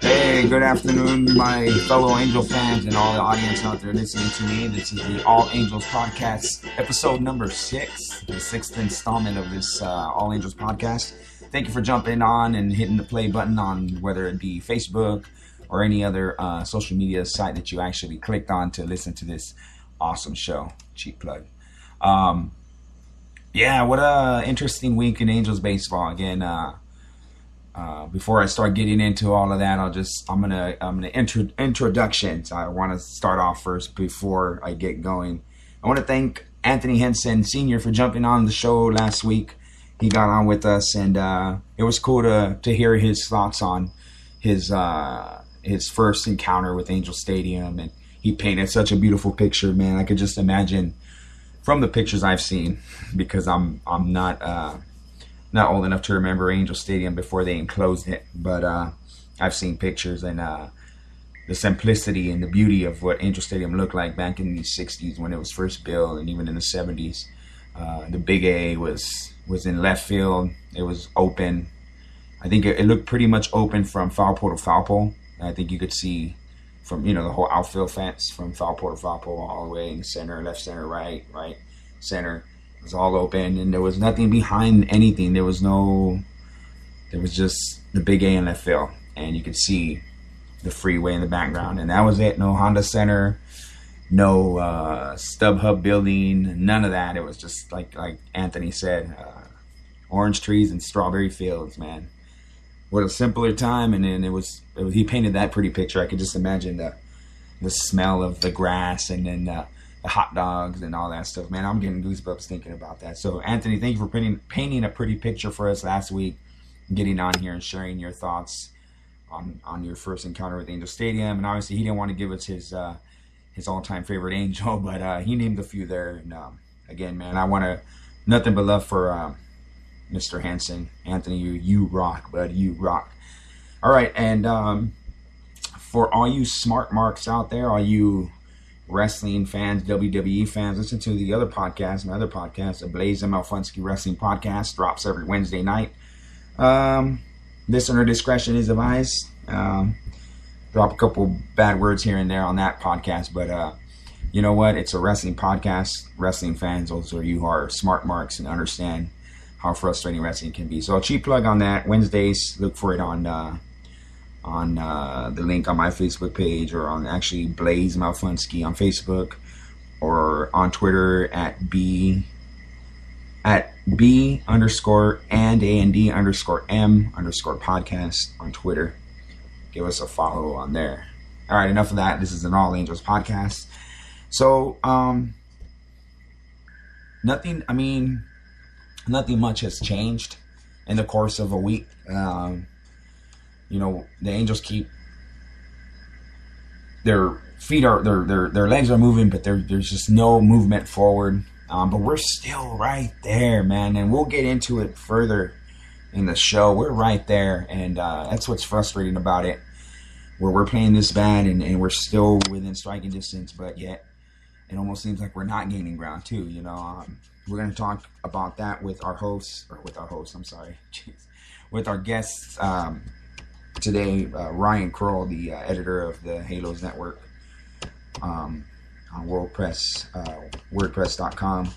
Hey, good afternoon, my fellow Angel fans and all the audience out there listening to me. This is the All Angels Podcast, episode number six, the sixth installment of this uh, All Angels Podcast. Thank you for jumping on and hitting the play button on whether it be Facebook or any other uh, social media site that you actually clicked on to listen to this awesome show. Cheap plug. Um, yeah, what a interesting week in Angels baseball. Again, uh, uh, before I start getting into all of that, I'll just I'm gonna I'm gonna intro introductions. I want to start off first before I get going. I want to thank Anthony Henson Senior for jumping on the show last week. He got on with us, and uh, it was cool to to hear his thoughts on his uh, his first encounter with Angel Stadium, and he painted such a beautiful picture. Man, I could just imagine from the pictures I've seen because I'm I'm not. Uh, not old enough to remember Angel Stadium before they enclosed it, but uh, I've seen pictures and uh, the simplicity and the beauty of what Angel Stadium looked like back in the '60s when it was first built, and even in the '70s. Uh, the Big A was was in left field. It was open. I think it, it, looked pretty much open from foul pole to foul pole. I think you could see from you know the whole outfield fence from foul pole to foul pole all the way in center, left center, right, right, center It was all open and there was nothing behind anything. There was no, there was just the big A in left field, and you could see the freeway in the background, and that was it. No Honda Center, no uh, StubHub building, none of that. It was just like like Anthony said, uh, orange trees and strawberry fields, man. What a simpler time, and then it was, it was, he painted that pretty picture. I could just imagine the the smell of the grass, and then. Uh, the hot dogs and all that stuff. Man, I'm getting goosebumps thinking about that. So, Anthony, thank you for painting, painting a pretty picture for us last week, getting on here and sharing your thoughts on on your first encounter with Angel Stadium. And obviously, he didn't want to give us his uh, his all time favorite Angel, but uh, he named a few there. And um, again, man, I want to nothing but love for Mr. Hanson, Anthony. You you rock, bud. You rock. All right, and um, for all you smart marks out there, all you wrestling fans, WWE fans, listen to the other podcast, my other podcast, the Blaze and Malfunsky Wrestling Podcast, drops every Wednesday night. Um, listener discretion is advised. Um, drop a couple bad words here and there on that podcast, but uh, you know what? It's a wrestling podcast. Wrestling fans, those you who are smart marks and understand how frustrating wrestling can be. So a cheap plug on that. Wednesdays, look for it on uh, on uh, the link on my Facebook page or on actually Blaze Malfunsky on Facebook or on Twitter at B at B underscore and A and D underscore M underscore podcast on Twitter. Give us a follow on there. All right, enough of that. This is an All Angels podcast. So, um, nothing, I mean, nothing much has changed in the course of a week. Um, you know, the Angels keep their feet are their their their legs are moving, but there's just no movement forward. Um, but we're still right there, man, and we'll get into it further in the show. We're right there, and uh, that's what's frustrating about it. Where we're playing this bad and, and we're still within striking distance, but yet it almost seems like we're not gaining ground too. You know, um, we're going to talk about that with our hosts or with our hosts. I'm sorry, Jeez. with our guests. Um, today, uh, Ryan Krol, the uh, editor of the Halos Network, um, on WordPress, uh, WordPress.com.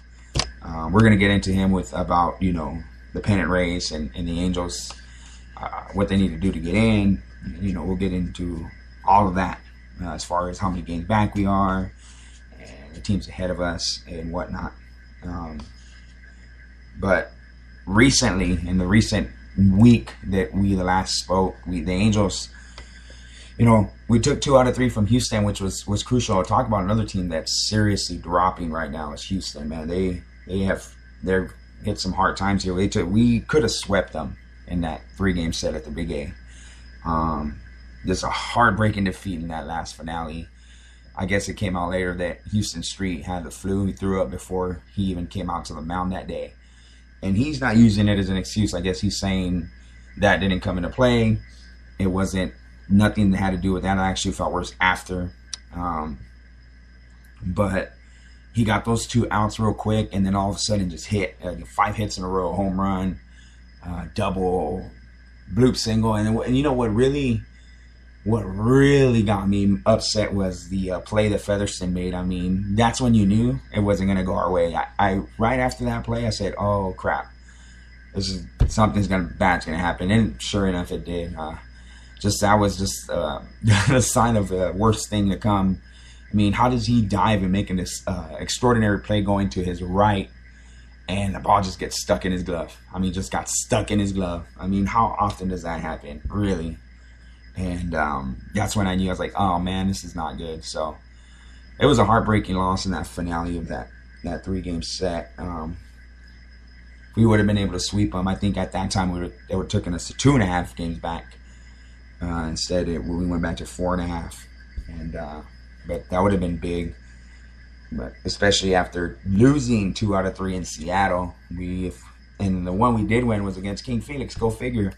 Uh, we're going to get into him with about you know the pennant race and, and the Angels, uh, what they need to do to get in. You know, we'll get into all of that uh, as far as how many games back we are, and the teams ahead of us and whatnot. Um, but recently, in the recent week that we last spoke, we the Angels you know, we took two out of three from Houston, which was was crucial. I'll talk about another team that's seriously dropping right now. Is Houston, man? They they have they're hit some hard times here. We took we could have swept them in that three game set at the Big A. Um, just a heartbreaking defeat in that last finale. I guess it came out later that Huston Street had the flu. He threw up before he even came out to the mound that day. And he's not using it as an excuse. I guess he's saying that didn't come into play. It wasn't nothing that had to do with that. I actually felt worse after. Um, but he got those two outs real quick, and then all of a sudden just hit like five hits in a row, home run, uh, double, bloop single, and, and you know what really, what really got me upset was the uh, play that Featherston made. I mean, that's when you knew it wasn't gonna go our way. I, I right after that play, I said, "Oh crap, this is something's gonna bad's gonna happen," and sure enough, it did. Uh, just that was just uh, a sign of the worst thing to come. I mean, how does he dive and making this uh, extraordinary play going to his right, and the ball just gets stuck in his glove? I mean, just got stuck in his glove. I mean, how often does that happen? Really? And um, that's when I knew I was like, oh man, this is not good. So it was a heartbreaking loss in that finale of that that three game set. Um, we would have been able to sweep them. I think at that time we were they were taking us to two and a half games back. Uh, instead, it, we went back to four and a half, and uh, but that would have been big. But especially after losing two out of three in Seattle, we and the one we did win was against King Felix. Go figure.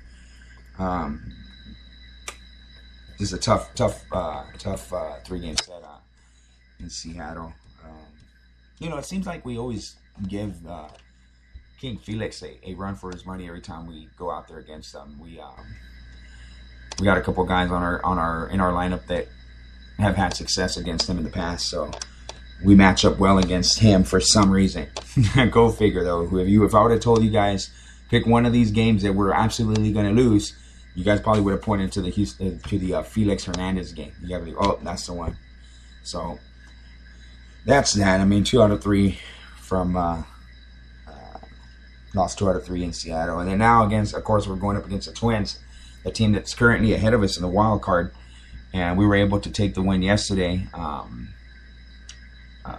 Um, just a tough, tough, uh, tough uh, three game set uh, in Seattle. Um, you know, it seems like we always give uh, King Felix a, a run for his money every time we go out there against them. We um, we got a couple guys on our on our in our lineup that have had success against him in the past, so we match up well against him for some reason. Go figure, though. If you if I would have told you guys pick one of these games that we're absolutely going to lose, you guys probably would have pointed to the Houston, to the uh, Felix Hernandez game. You oh that's the one. So that's that. I mean, two out of three from uh, uh, lost two out of three in Seattle, and then now against, of course, we're going up against the Twins the team that's currently ahead of us in the wild card, and we were able to take the win yesterday. Um, uh,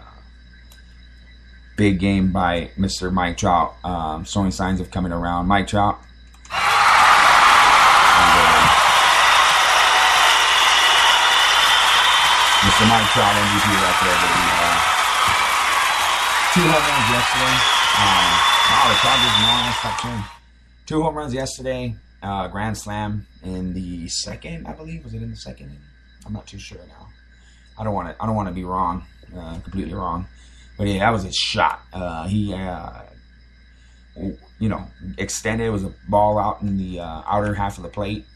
big game by Mr. Mike Trout, um, showing signs of coming around. Mike Trout. Mr. Mike Trout MVP right there, baby. Uh, two home runs yesterday. Um, wow, the Chargers now in top 10. Two home runs yesterday uh, grand slam in the second, I believe. Was it in the second? I'm not too sure now. I don't want to. I don't want to be wrong, uh, completely wrong. But yeah, that was his shot. Uh, he, uh, you know, extended. It was a ball out in the uh, outer half of the plate,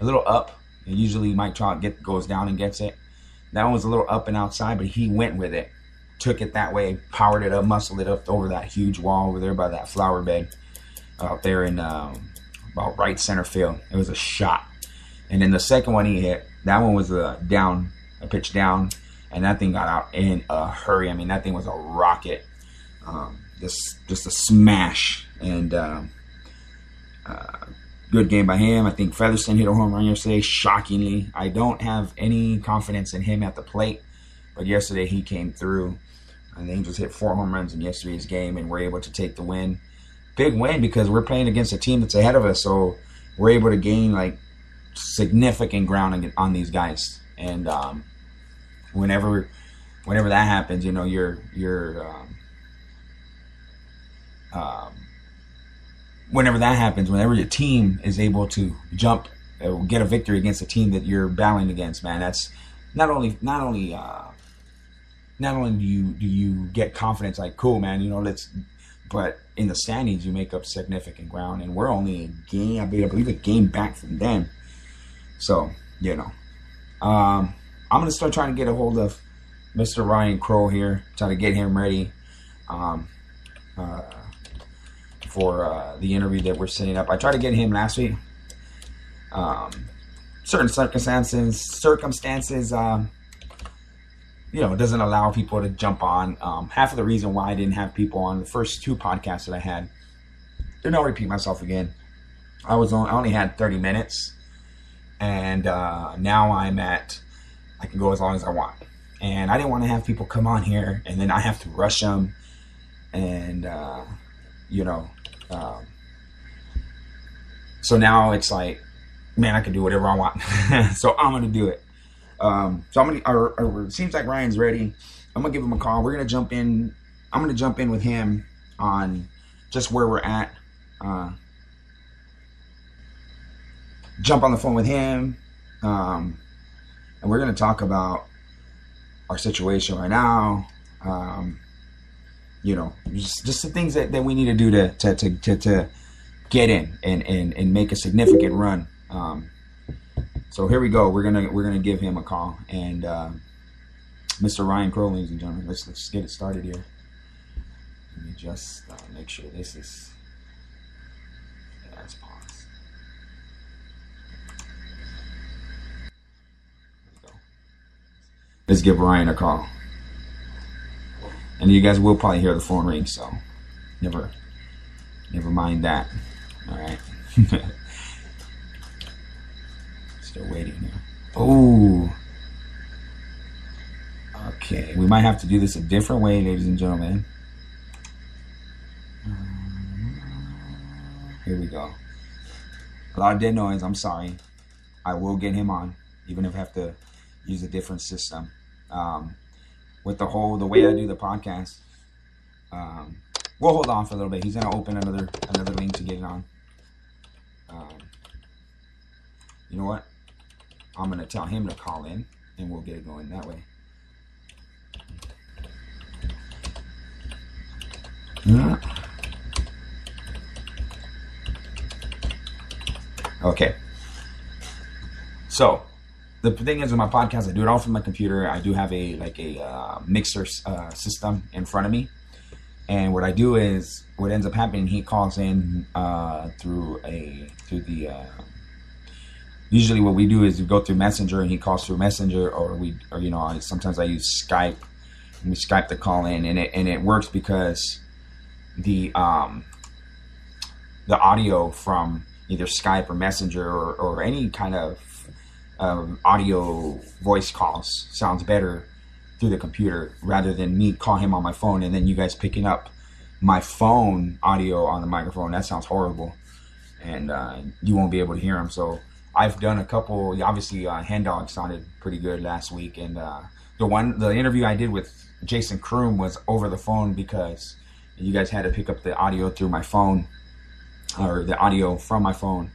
a little up. And usually Mike Trout get goes down and gets it. That one was a little up and outside, but he went with it, took it that way, powered it up, muscled it up over that huge wall over there by that flower bed out there in um, about right center field. It was a shot. And then the second one he hit, that one was a down, a pitch down, and that thing got out in a hurry. I mean, that thing was a rocket. Um, just, just a smash. And uh, uh, good game by him. I think Featherston hit a home run yesterday, shockingly. I don't have any confidence in him at the plate, but yesterday he came through. And the Angels hit four home runs in yesterday's game and were able to take the win big win because we're playing against a team that's ahead of us. So we're able to gain like significant ground on these guys. And um, whenever whenever that happens, you know, you're you're um, um, whenever that happens, whenever your team is able to jump, uh, get a victory against a team that you're battling against, man, that's not only not only uh, not only do you do you get confidence, like cool, man, you know, let's but in the standings, you make up significant ground, and we're only a game, I believe, a game back from them. So, you know, um, I'm gonna start trying to get a hold of Mr. Ryan Krol here, try to get him ready um, uh, for uh, the interview that we're setting up. I tried to get him last week. Um, certain circumstances, circumstances. Um, you know, it doesn't allow people to jump on. Um, half of the reason why I didn't have people on the first two podcasts that I had, and I'll repeat myself again. I was on, I only had 30 minutes, and uh, now I'm at I can go as long as I want. And I didn't want to have people come on here and then I have to rush them, and uh, you know, um, so now it's like, man, I can do whatever I want. so I'm gonna do it. Um, so I'm gonna. Or, or, it seems like Ryan's ready. I'm gonna give him a call. We're gonna jump in. I'm gonna jump in with him on just where we're at. Uh, jump on the phone with him, um, and we're gonna talk about our situation right now. Um, you know, just, just the things that, that we need to do to to, to, to, to get in and, and, and make a significant run. Um, so here we go. We're gonna we're gonna give him a call and uh, Mr. Ryan Krol, ladies and gentlemen. Let's let's get it started here. Let me just uh, make sure this is. Yeah, let's pause. Let's give Ryan a call. And you guys will probably hear the phone ring, so never never mind that. All right. Still waiting here. Oh. Okay, we might have to do this a different way, ladies and gentlemen. Here we go. A lot of dead noise. I'm sorry. I will get him on, even if I have to use a different system. Um, with the whole the way I do the podcast, um, we'll hold on for a little bit. He's gonna open another another link to get it on. Um, you know what? I'm gonna tell him to call in, and we'll get it going that way. Yeah. Okay. So, the thing is with my podcast, I do it all from my computer. I do have a like a uh, mixer uh, system in front of me, and what I do is what ends up happening. He calls in uh, through a through the. Usually, what we do is we go through Messenger, and he calls through Messenger, or we or you know sometimes I use Skype. And we Skype the call in, and it and it works because the um the audio from either Skype or Messenger or, or any kind of um, audio voice calls sounds better through the computer rather than me call him on my phone and then you guys picking up my phone audio on the microphone. That sounds horrible, and uh, you won't be able to hear him. So I've done a couple. Obviously, uh, Hand Dog sounded pretty good last week, and uh, the one the interview I did with Jason Kroom was over the phone because you guys had to pick up the audio through my phone or the audio from my phone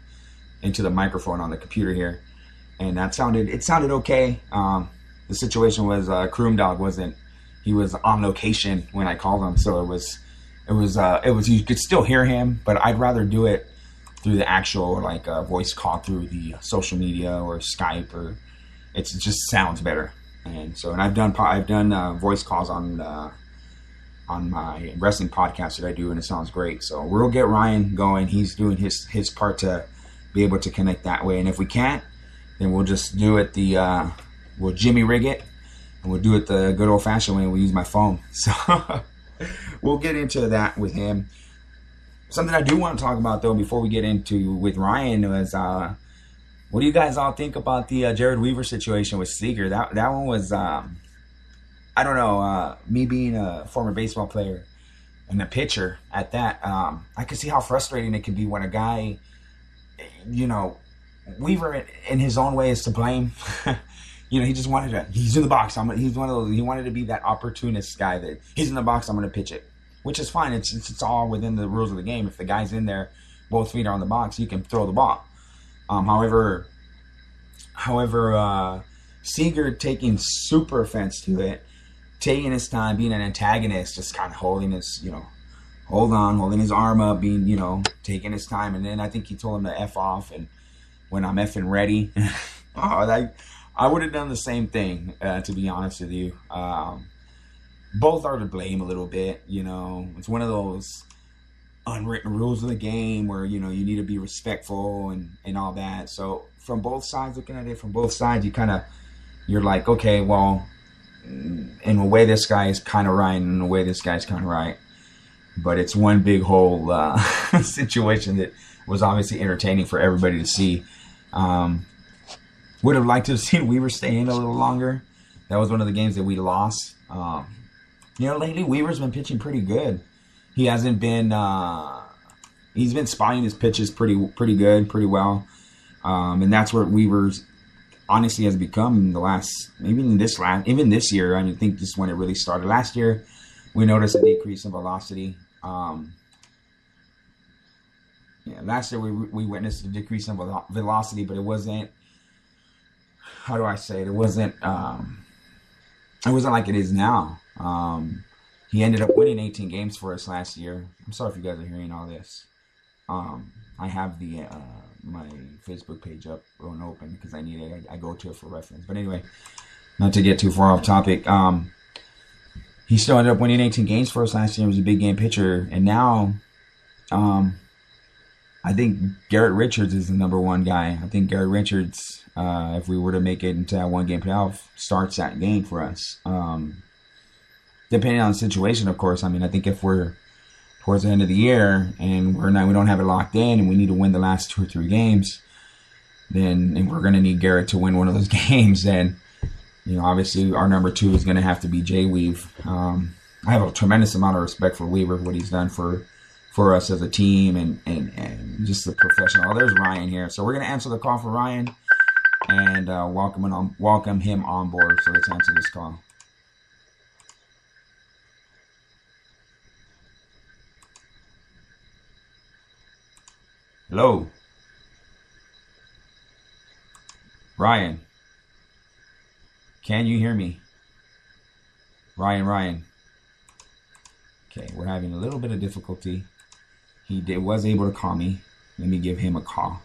into the microphone on the computer here, and that sounded it sounded okay. Um, the situation was uh, Kroom Dog wasn't he was on location when I called him, so it was it was uh, it was you could still hear him, but I'd rather do it through the actual like uh, voice call through the social media or Skype or it just sounds better. And so and I've done I've done uh, voice calls on uh, on my wrestling podcast that I do, and it sounds great. So we'll get Ryan going. He's doing his his part to be able to connect that way. And if we can't, then we'll just do it the uh, we'll Jimmy rig it, and we'll do it the good old fashioned way. We'll use my phone. So we'll get into that with him. Something I do want to talk about though before we get into with Ryan was uh, what do you guys all think about the uh, Jered Weaver situation with Seager? That that one was. Um, I don't know. Uh, me being a former baseball player and a pitcher at that, um, I can see how frustrating it can be when a guy, you know, Weaver in his own way is to blame. you know, he just wanted to. He's in the box. I'm. He's one of those. He wanted to be that opportunist guy that he's in the box. I'm going to pitch it, which is fine. It's, it's, it's all within the rules of the game. If the guy's in there, both feet are on the box, you can throw the ball. Um, however, however, uh, Seager taking super offense to it taking his time, being an antagonist, just kind of holding his, you know, hold on, holding his arm up, being, you know, taking his time. And then I think he told him to F off. And when I'm effing ready, oh, I, I would have done the same thing, uh, to be honest with you. Um, both are to blame a little bit, you know. It's one of those unwritten rules of the game where, you know, you need to be respectful and, and all that. So from both sides, looking at it from both sides, you kind of, you're like, okay, well, in a way this guy is kind of right and in a way this guy's kind of right but it's one big whole uh, situation that was obviously entertaining for everybody to see um, would have liked to have seen Weaver stay in a little longer. That was one of the games that we lost. Um, you know, lately Weaver's been pitching pretty good. He hasn't been. Uh, he's been spotting his pitches pretty pretty good, pretty well, um, and that's where Weaver's honestly has become in the last maybe in this last even this year. I mean, think this is when it really started. Last year, we noticed a decrease in velocity. Um, yeah, last year we we witnessed a decrease in velocity, but it wasn't. How do I say it? It wasn't. Um, it wasn't like it is now. Um, he ended up winning 18 games for us last year. I'm sorry if you guys are hearing all this. Um, I have the uh, my Facebook page up and open because I need it. I, I, go to it for reference. But anyway, not to get too far off topic. Um, he still ended up winning 18 games for us last year. He was a big game pitcher, and now, um, I think Garrett Richards is the number one guy. I think Garrett Richards, uh, if we were to make it into that one game playoff, starts that game for us. Um, depending on the situation, of course. I mean, I think if we're towards the end of the year and we're not, we don't have it locked in, and we need to win the last two or three games, then and we're going to need Garrett to win one of those games. Then, you know, obviously our number two is going to have to be Jay Weave. Um, I have a tremendous amount of respect for Weaver, what he's done for for us as a team, and and, and just the professional. Oh, there's Ryan here, so we're going to answer the call for Ryan and uh, welcome on welcome him on board. So let's answer this call. Hello. Ryan. Can you hear me? Ryan, Ryan. Okay, we're having a little bit of difficulty. He did, was able to call me. Let me give him a call.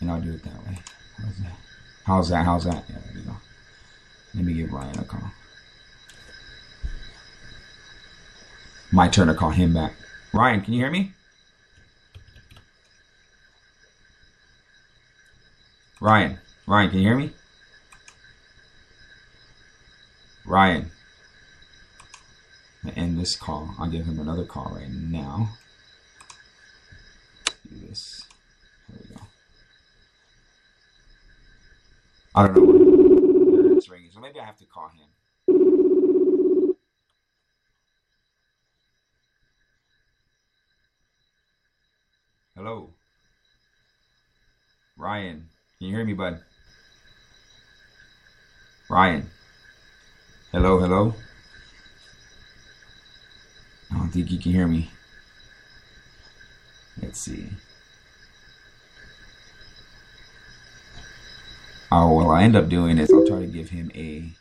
And I'll do it that way. How's that? How's that? How's that? Yeah, there we go. Let me give Ryan a call. My turn to call him back. Ryan, can you hear me? Ryan, Ryan, can you hear me? Ryan. i end this call. I'll give him another call right now. Do this. There we go. I don't know what it's ringing, so maybe I have to call him. Hello. Ryan. Can you hear me, bud? Ryan. Hello, hello. I don't think you can hear me. Let's see. Oh, well, I end up doing is I'll try to give him a.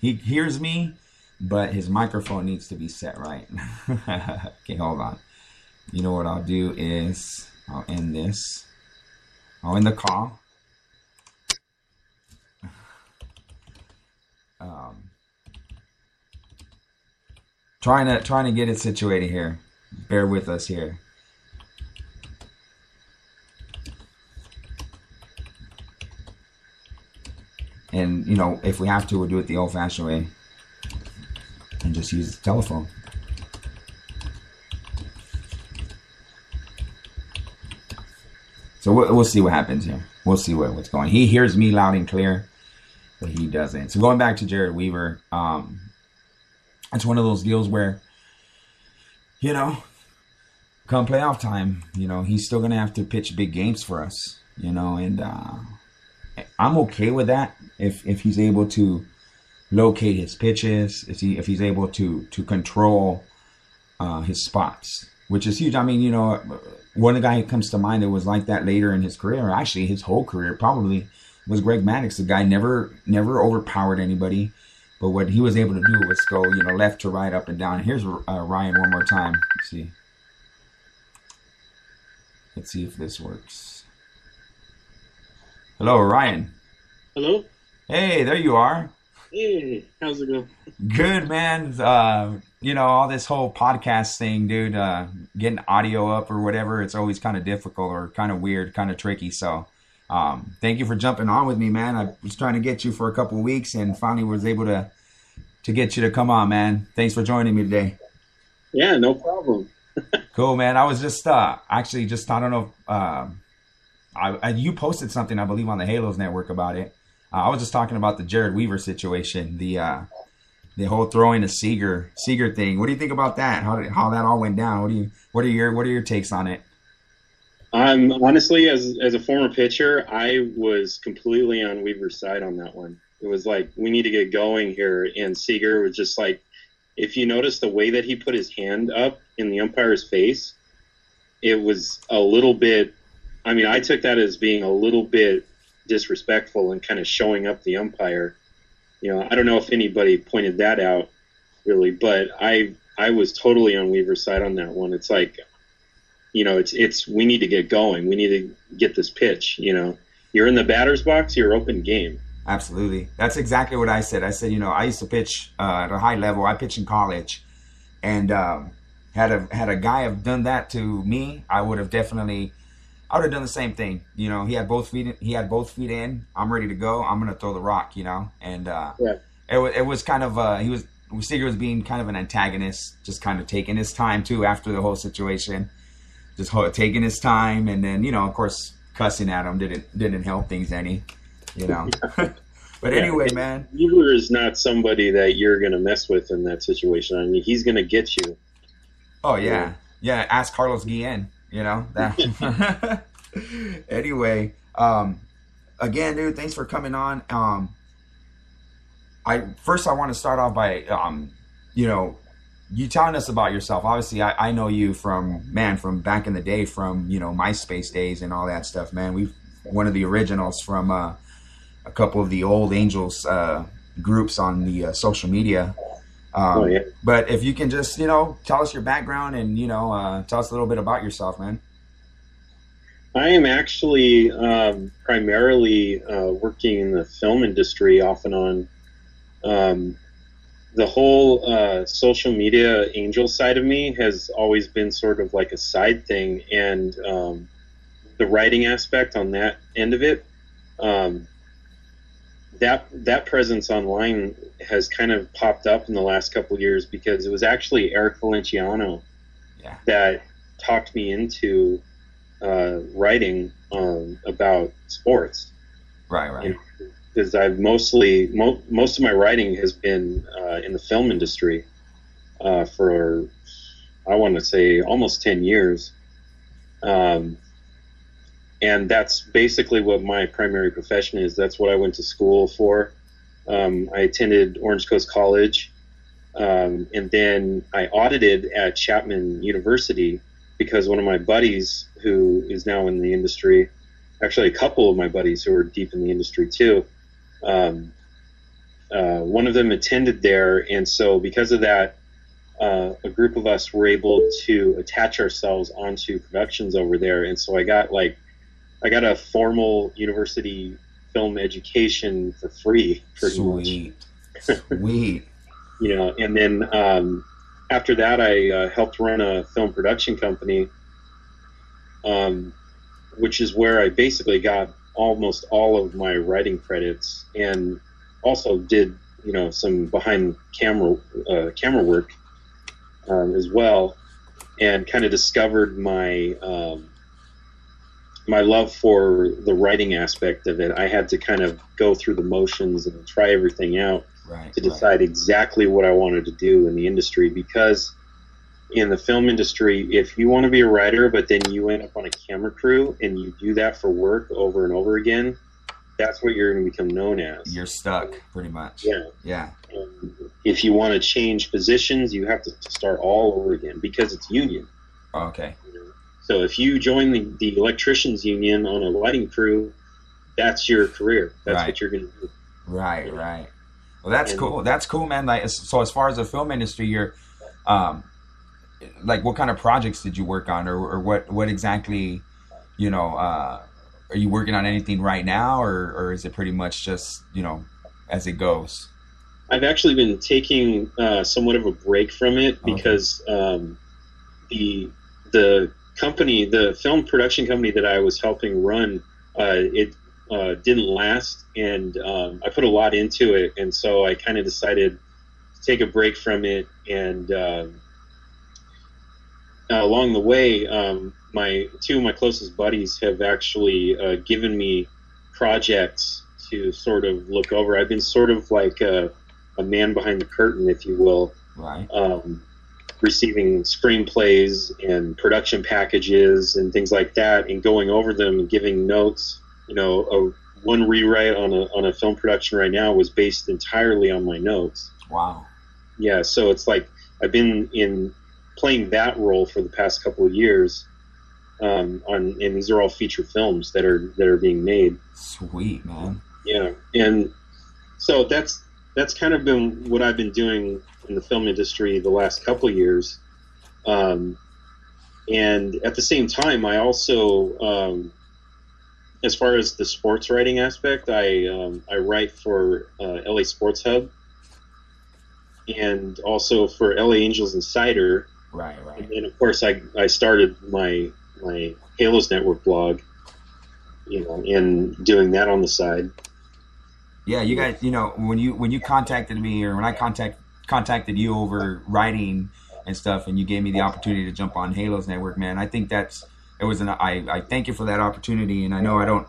He hears me, but his microphone needs to be set right. okay, hold on you know what I'll do is I'll end this. I'll end the call. Um, trying to trying to get it situated here. Bear with us here. And you know, if we have to, we'll do it the old-fashioned way and just use the telephone. So we'll, we'll see what happens here. We'll see what, what's going. He hears me loud and clear, but he doesn't. So going back to Jered Weaver, um, it's one of those deals where, you know, come playoff time, you know, he's still gonna have to pitch big games for us, you know, and uh, I'm okay with that if if he's able to locate his pitches, if he if he's able to to control uh, his spots, which is huge. I mean, you know, one guy who comes to mind that was like that later in his career, or actually his whole career probably, was Greg Maddux. The guy never never overpowered anybody, but what he was able to do was go you know left to right, up and down. Here's uh, Ryan one more time. Let's see. Let's see if this works. Hello, Ryan. Hello. Hey, there you are. Hey, how's it going? Good, man. Uh, you know, all this whole podcast thing, dude, uh, getting audio up or whatever, it's always kind of difficult or kind of weird, kind of tricky. So, um, thank you for jumping on with me, man. I was trying to get you for a couple weeks and finally was able to to get you to come on, man. Thanks for joining me today. Yeah, no problem. cool, man. I was just uh actually just I don't know. Um, I, I you posted something I believe on the Halos Network about it. Uh, I was just talking about the Jered Weaver situation, the uh, the whole throwing a Seager Seager thing. What do you think about that? How did, how that all went down? What do you what are your what are your takes on it? Um, honestly, as as a former pitcher, I was completely on Weaver's side on that one. It was like we need to get going here, and Seager was just like, if you notice the way that he put his hand up in the umpire's face, it was a little bit. I mean, I took that as being a little bit disrespectful and kind of showing up the umpire. You know, I don't know if anybody pointed that out really, but I I was totally on Weaver's side on that one. It's like, you know, it's it's we need to get going. We need to get this pitch. You know, you're in the batter's box. You're open game. Absolutely, that's exactly what I said. I said, you know, I used to pitch uh, at a high level. I pitched in college, and um, had a had a guy have done that to me, I would have definitely I would have done the same thing. You know, he had both feet. In, he had both feet in. I'm ready to go. I'm gonna throw the rock. You know, and uh, Yeah. it was it was kind of uh, he was Seager was being kind of an antagonist, just kind of taking his time too after the whole situation, just ho- taking his time, and then you know, of course, cussing at him didn't didn't help things any. You know, but anyway, man. Weaver is not somebody that you're going to mess with in that situation. I mean, he's going to get you. Oh yeah, yeah. Ask Carlos Guillen. You know that. anyway, um, again, dude, thanks for coming on. Um, I first I want to start off by um, you know, you telling us about yourself. Obviously, I, I know you from man from back in the day, from you know MySpace days and all that stuff. Man, we've one of the originals from uh, a couple of the old Angels uh, groups on the uh, social media. Um, Oh, yeah. But if you can just you know tell us your background and you know uh, tell us a little bit about yourself, man. I am actually um, primarily uh, working in the film industry off and on. Um, the whole uh, social media angel side of me has always been sort of like a side thing, and um, the writing aspect on that end of it, um, that that presence online has kind of popped up in the last couple of years because it was actually Eric Valenciano Yeah. that talked me into uh, writing um, about sports Right, right. because I've mostly mo- most of my writing has been uh, in the film industry uh, for I want to say almost ten years, um, and that's basically what my primary profession is. That's what I went to school for. Um, I attended Orange Coast College, um, and then I audited at Chapman University because one of my buddies, who is now in the industry, actually a couple of my buddies who are deep in the industry too, um, uh, one of them attended there, and so because of that, uh, a group of us were able to attach ourselves onto productions over there, and so I got like, I got a formal university film education for free, pretty much Sweet, sweet. you know, and then um, after that, I uh, helped run a film production company, um, which is where I basically got almost all of my writing credits, and also did you know some behind camera uh, camera work um, as well, and kind of discovered my um, my love for the writing aspect of it. I had to kind of go through the motions and try everything out Right. to right. decide exactly what I wanted to do in the industry because in the film industry, if you want to be a writer, but then you end up on a camera crew and you do that for work over and over again, that's what you're going to become known as. You're stuck, pretty much. yeah. Yeah. Um, if you want to change positions, you have to start all over again because it's union. Okay. So if you join the, the electricians union on a lighting crew, that's your career. That's Right. what you're going to do. Right, right. Well, that's And- cool. That's cool, man. Like, so as far as the film industry, you're, um, like, what kind of projects did you work on, or, or what, what exactly, you know, uh, are you working on anything right now, or, or is it pretty much just, you know, as it goes? I've actually been taking uh, somewhat of a break from it Okay. because um, the the company, the film production company that I was helping run, uh, it uh, didn't last, and um, I put a lot into it, and so I kind of decided to take a break from it and um, uh, along the way, um, my two of my closest buddies have actually uh, given me projects to sort of look over. I've been sort of like a, a man behind the curtain, if you will, Right. um, receiving screenplays and production packages and things like that, and going over them and giving notes. You know, a, one rewrite on a on a film production right now was based entirely on my notes. Wow. Yeah, so it's like I've been in playing that role for the past couple of years. Um, on and these are all feature films that are that are being made. Sweet man. Yeah, and so that's that's kind of been what I've been doing in the film industry the last couple years. Um, and at the same time, I also, um, as far as the sports writing aspect, I um, I write for uh, LA Sports Hub, and also for LA Angels Insider. Right. Right. And then, of course, I, I started my my Halos Network blog, you know, and doing that on the side. Yeah, you guys, you know, when you when you contacted me or when I contact contacted you over writing and stuff, and you gave me the opportunity to jump on Halos Network, man, I think that's it was an I I thank you for that opportunity, and I know I don't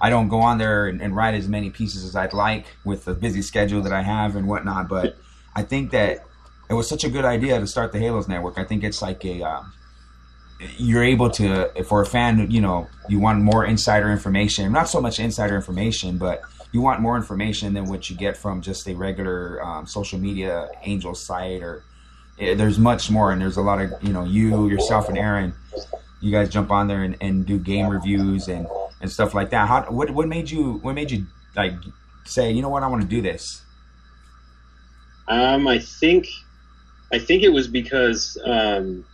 I don't go on there and, and write as many pieces as I'd like with the busy schedule that I have and whatnot, but I think that it was such a good idea to start the Halos Network. I think it's like a um, you're able to for a fan, you know, you want more insider information, not so much insider information, but you want more information than what you get from just a regular um, social media angel site or eh, there's much more and there's a lot of you know you yourself and aaron you guys jump on there and, and do game reviews and, and stuff like that. How what, what made you what made you like say you know what? I want to do this. Um, I think, I think it was because um,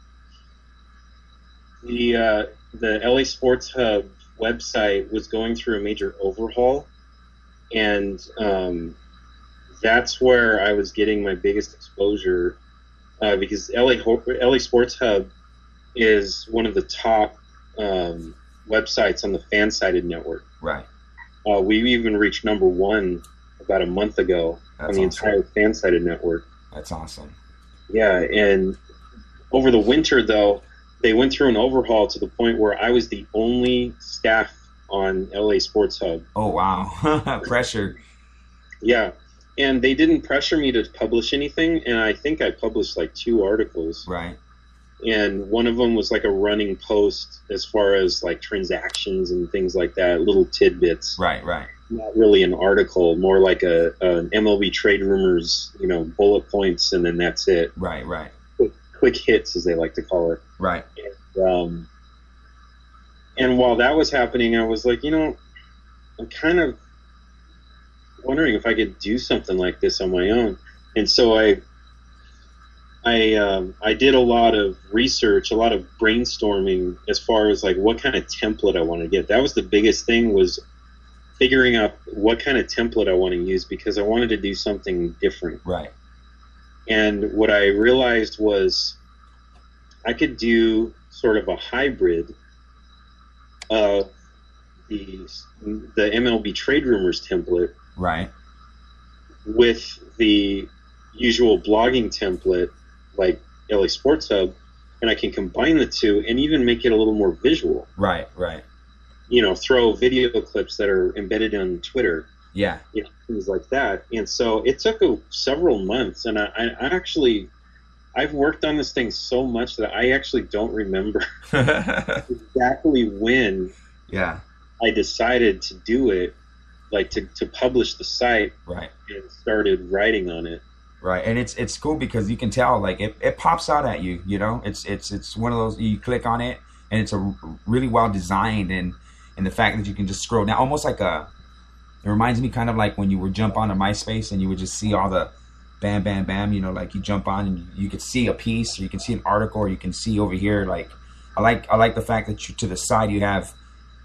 the uh, the LA Sports Hub website was going through a major overhaul, and um, that's where I was getting my biggest exposure uh, because LA LA Sports Hub is one of the top um, websites on the FanSided network. right Uh, we even reached number one about a month ago That's on the awesome. entire FanSided network. that's awesome Yeah, and over the winter though, they went through an overhaul to the point where I was the only staff on LA Sports Hub. oh wow pressure Yeah, and they didn't pressure me to publish anything, and I think I published like two articles, right and one of them was like a running post as far as like transactions and things like that, little tidbits. right right Not really an article, more like a an MLB trade rumors, you know, bullet points, and then that's it. right right Quick, quick hits, as they like to call it. right um, and while that was happening, I was like, you know, I'm kind of wondering if I could do something like this on my own. And so I, I, um, I did a lot of research, a lot of brainstorming as far as like what kind of template I want to get. That was the biggest thing was figuring out what kind of template I want to use because I wanted to do something different. right And what I realized was I could do sort of a hybrid of the the MLB trade rumors template right with the usual blogging template like LA Sports Hub, and I can combine the two and even make it a little more visual. right right You know, throw video clips that are embedded on Twitter yeah you know, things like that. And so it took a, several months, and I I actually I've worked on this thing so much that I actually don't remember exactly when yeah. I decided to do it, like to, to publish the site right. and started writing on it. right and it's it's cool because you can tell like it, it pops out at you you know? It's it's it's one of those you click on it and it's a really well designed and and the fact that you can just scroll down almost like a it reminds me kind of like when you would jump onto myspace and you would just see all the bam bam bam you know like you jump on and you, can see a piece or you can see an article or you can see over here like i like i like the fact that you to the side you have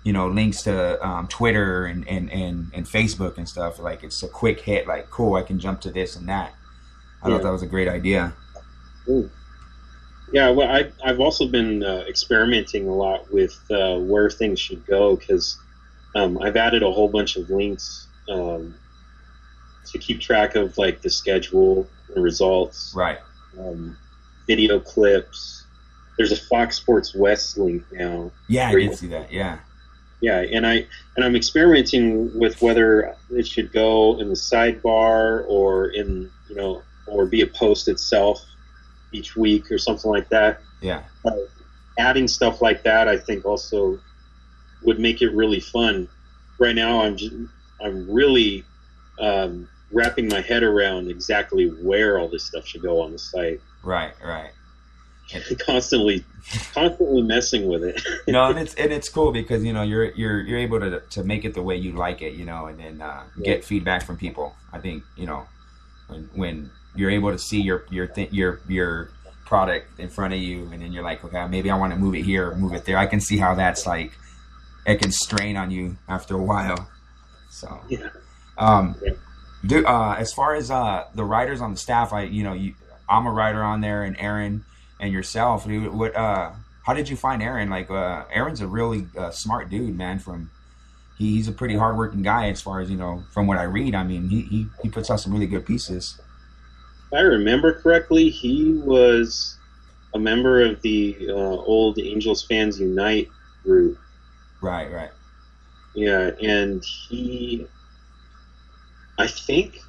you know links to um, twitter and, and and and facebook and stuff. Like it's a quick hit like cool i can jump to this and that. I Yeah. thought that was a great idea. Yeah, well, I, I've also been uh, experimenting a lot with uh, where things should go because um, I've added a whole bunch of links um, to keep track of like the schedule and results, right um, video clips, there's a Fox Sports West link now. Yeah, I did see that. Yeah. Yeah, and I and I'm experimenting with whether it should go in the sidebar or in you know or be a post itself each week or something like that. Yeah. Uh, adding stuff like that, I think, also would make it really fun. Right now, I'm just, I'm really um, wrapping my head around exactly where all this stuff should go on the site. Right, right. constantly, constantly messing with it. no, and it's and it's cool because you know you're you're you're able to to make it the way you like it, you know, and then uh, get feedback from people. I think you know when when you're able to see your your th- your your product in front of you, and then you're like, okay, maybe I want to move it here, move it there. I can see how that's like it can strain on you after a while. So yeah. Um, do uh, as far as uh, the writers on the staff, I you know you, I'm a writer on there, and Aaron and yourself. Dude, what uh, how did you find Aaron? Like uh, Aaron's a really uh, smart dude, man. From he, he's a pretty hardworking guy as far as you know from what I read. I mean, he he, he puts out some really good pieces. If I remember correctly, he was a member of the uh, old Angels Fans Unite group. Right, right. Yeah, and he, I think,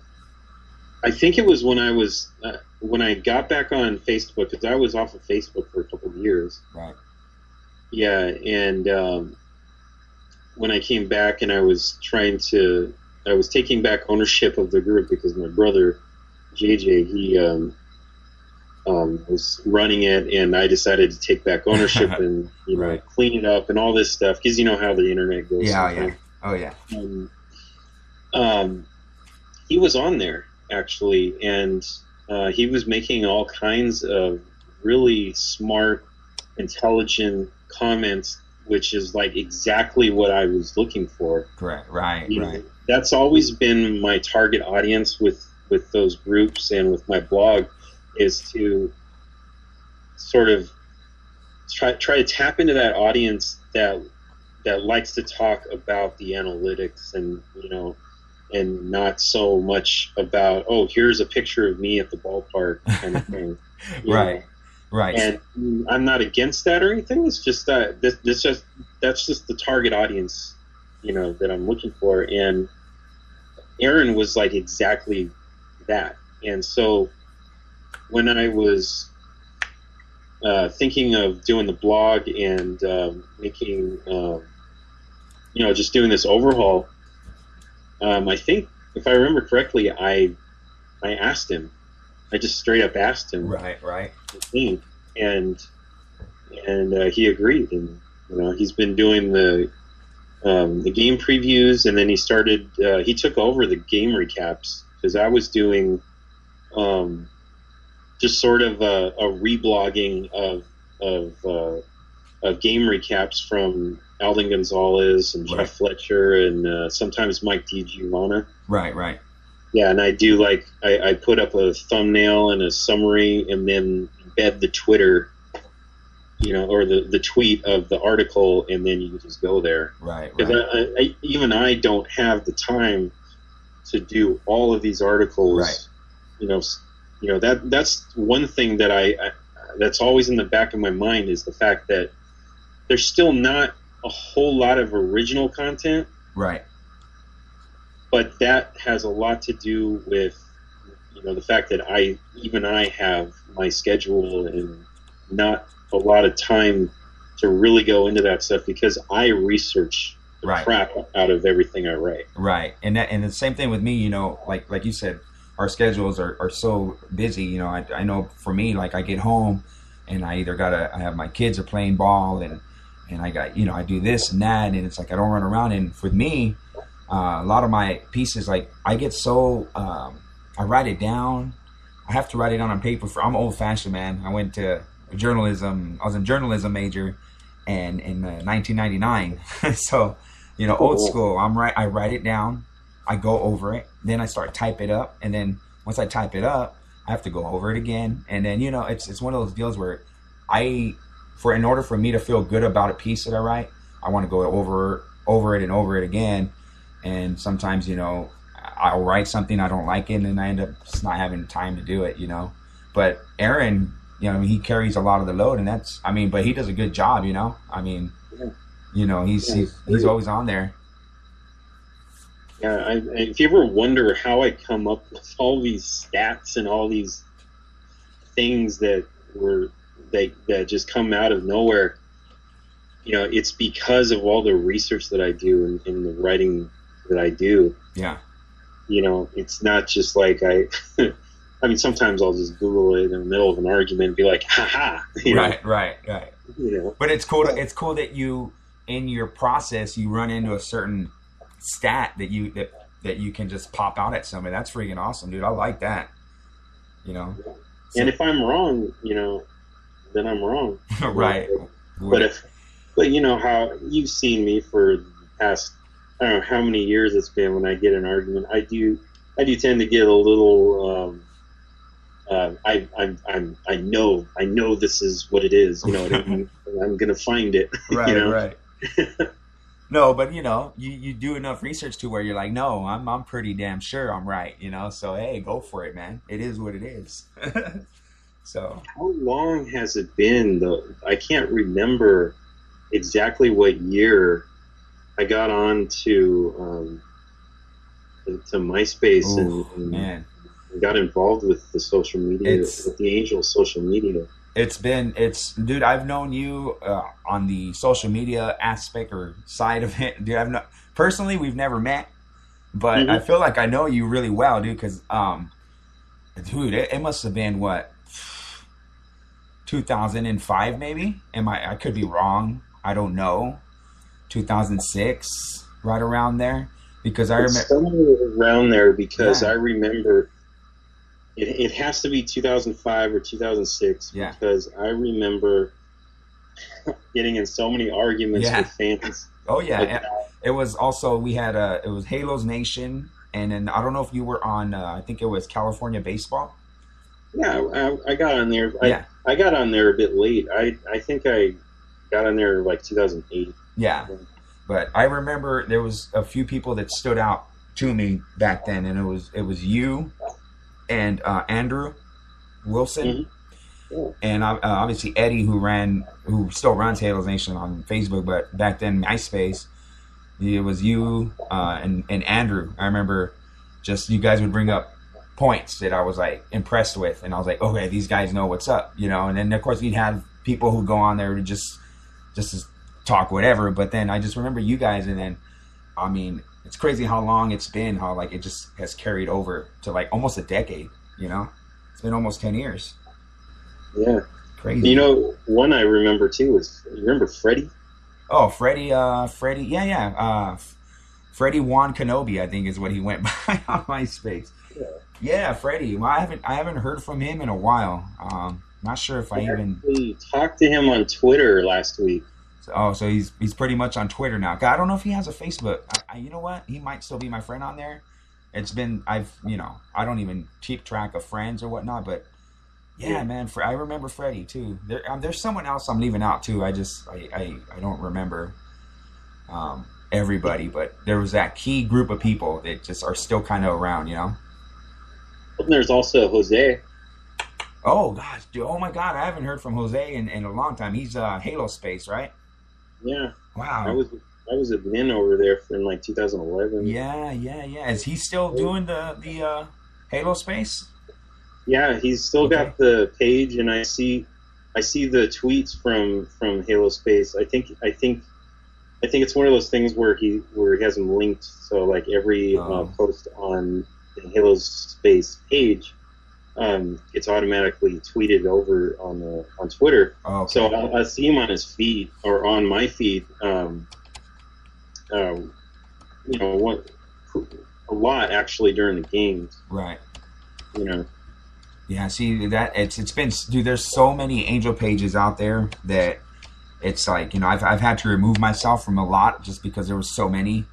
I think it was when I was uh, when I got back on Facebook because I was off of Facebook for a couple of years. Right. Yeah, and um, when I came back and I was trying to, I was taking back ownership of the group because my brother, JJ, he um, um, was running it, and I decided to take back ownership and you know Right. clean it up and all this stuff because you know how the internet goes. Yeah, sometimes. yeah. Oh yeah. Um, um, he was on there actually, and uh, he was making all kinds of really smart, intelligent comments, which is like exactly what I was looking for. Correct. Right. You know, Right. That's always been my target audience with with those groups and with my blog is to sort of try try to tap into that audience that that likes to talk about the analytics and you know and not so much about oh here's a picture of me at the ballpark kind of thing Right. know? Right. and I'm not against that or anything. It's just that this, this just that's just the target audience, you know, that I'm looking for. And Aaron was like exactly that. And so when I was uh, thinking of doing the blog and um, making, um, you know, just doing this overhaul, um, I think if I remember correctly, I I asked him. I just straight up asked him right. Right. and and uh, he agreed, and you know he's been doing the um, the game previews, and then he started. Uh, he took over the game recaps because I was doing um, just sort of a, a reblogging of of uh, of game recaps from Alden Gonzalez and Jeff Right. Fletcher and uh, sometimes Mike DiGiovanna. Right. Right. Yeah, and I do like I, I put up a thumbnail and a summary, and then embed the Twitter, you know, or the the tweet of the article, and then you just go there. Right. Right. I, I, I, even I don't have the time to do all of these articles. Right. You know, you know that that's one thing that I, I that's always in the back of my mind is the fact that there's still not a whole lot of original content Right. but that has a lot to do with you know the fact that I even I have my schedule and not a lot of time to really go into that stuff because I research the Right. crap out of everything I write. Right, and that and the same thing with me. You know, like like you said, our schedules are, are so busy. You know, I, I know for me, like I get home, and I either gotta I have my kids are playing ball, and and I got you know I do this and that, and it's like I don't run around. And for me, uh, a lot of my pieces, like I get so um, I write it down. I have to write it down on paper. For I'm old fashioned man. I went to journalism. I was a journalism major, and in uh, 1999. so, you know, old school. I'm right. I write it down. I go over it. Then I start type it up, and then once I type it up, I have to go over it again. And then you know, it's it's one of those deals where I, for in order for me to feel good about a piece that I write, I want to go over over it and over it again. And sometimes, you know, I'll write something I don't like it, and I end up just not having time to do it. You know, but Aaron you know, I mean, he carries a lot of the load, and that's, I mean, but he does a good job, you know. I mean, Yeah. you know, he's Yeah, he's, he's always on there. Yeah, I, I, if you ever wonder how I come up with all these stats and all these things that were that that just come out of nowhere, you know, it's because of all the research that I do and, and the writing that I do. Yeah, You know, it's not just like I. I mean, sometimes I'll just Google it in the middle of an argument and be like, "Ha ha!" You know, right, right, right. you know. But it's cool. To, it's cool that you, in your process, you run into a certain stat that you that that you can just pop out at somebody. That's freaking awesome, dude. I like that. You know, And if I'm wrong, you know, then I'm wrong. right. But if, but you know how you've seen me for the past, I don't know how many years it's been when I get an argument. I do, I do tend to get a little. Um, uh, I, I'm, I'm, I know, I know this is what it is. You know, I'm, I'm gonna find it. right, you know? right. no, but you know, you, you do enough research to where you're like, no, I'm I'm pretty damn sure I'm right. You know, so hey, go for it, man. It is what it is. So How long has it been though? I can't remember exactly what year I got on to um, to MySpace and, and man, got involved with the social media, It's- with the Angel social media. it's been it's dude. I've known you uh, on the social media aspect or side of it, dude. I've not personally we've never met, but Mhm. I feel like I know you really well, dude. Because um, dude, it, it must have been what 2005 maybe. Am I? I could be wrong. I don't know. 2006, right around there. Because I remember. around there because Yeah. I remember it, it has to be 2005 or 2006 Yeah. because I remember getting in so many arguments Yeah. with fans. Oh yeah, Like, it was also we had uh it was Halos Nation, and then I don't know if you were on. Uh, I think it was California Baseball. Yeah, I, I got on there. I, Yeah. I got on there a bit late. I I think I got on there like 2008. Yeah, but I remember there was a few people that stood out to me back then, and it was it was you and uh, Andrew Wilson, Mhm. Yeah. and uh, obviously Eddie, who ran who still runs Halos Nation on Facebook, but back then MySpace. It was you uh, and and Andrew. I remember just you guys would bring up points that I was like impressed with, and I was like, okay, these guys know what's up, you know. And then of course we'd have people who go on there to just just to talk whatever. But then I just remember you guys, and then I mean, it's crazy how long it's been, how like it just has carried over to like almost a decade, you know. It's been almost ten years. Yeah. Crazy. You know, one I remember too is you remember Freddie? Oh, Freddie, uh, Freddie, yeah, yeah, uh, Freddie Juan Kenobi, I think is what he went by on MySpace. Yeah. Yeah, Freddie. Well, I haven't, I haven't heard from him in a while. Um, not sure if I even. Talked to him on Twitter last week. Oh, so he's he's pretty much on Twitter now. I don't know if he has a Facebook. I, I, you know what? He might still be my friend on there. It's been I've you know I don't even keep track of friends or whatnot, but yeah, Yeah. man. For I remember Freddie too. There, um, there's someone else I'm leaving out too. I just I I, I don't remember um, everybody, but there was that key group of people that just are still kind of around. You know. And there's also Jose. Oh gosh, dude, oh my God, I haven't heard from Jose in, in a long time. He's uh, Halo Space, right? Yeah, Wow. I was I was admin over there for in like 2011. Yeah, yeah, yeah. Is he still doing the the uh, Halo Space? Yeah, he's still Okay. got the page, and I see I see the tweets from from Halo Space. I think I think I think it's one of those things where he where he has them linked. So like every uh, Oh. post on the Halo Space page, um, it's automatically tweeted over on the on Twitter. Oh, okay. So I, I see him on his feed or on my feed. Um, um, you know what? A lot actually during the games. right. You know. Yeah. See that it's it's been dude. There's so many angel pages out there that it's like you know I've I've had to remove myself from a lot just because there was so many,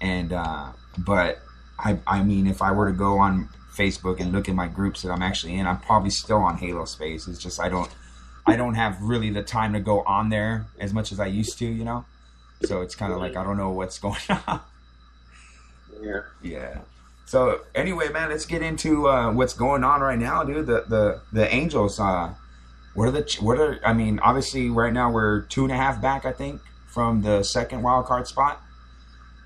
and uh, but I I mean if I were to go on Facebook and look at my groups that I'm actually in, I'm probably still on Halo Space. It's just I don't I don't have really the time to go on there as much as I used to, you know. So it's kind of like I don't know what's going on. Yeah. Yeah. So anyway, man, let's get into uh, what's going on right now, dude. The the the Angels. Uh, What are the what are I mean? Obviously, right now we're two and a half back, I think, from the second wild card spot.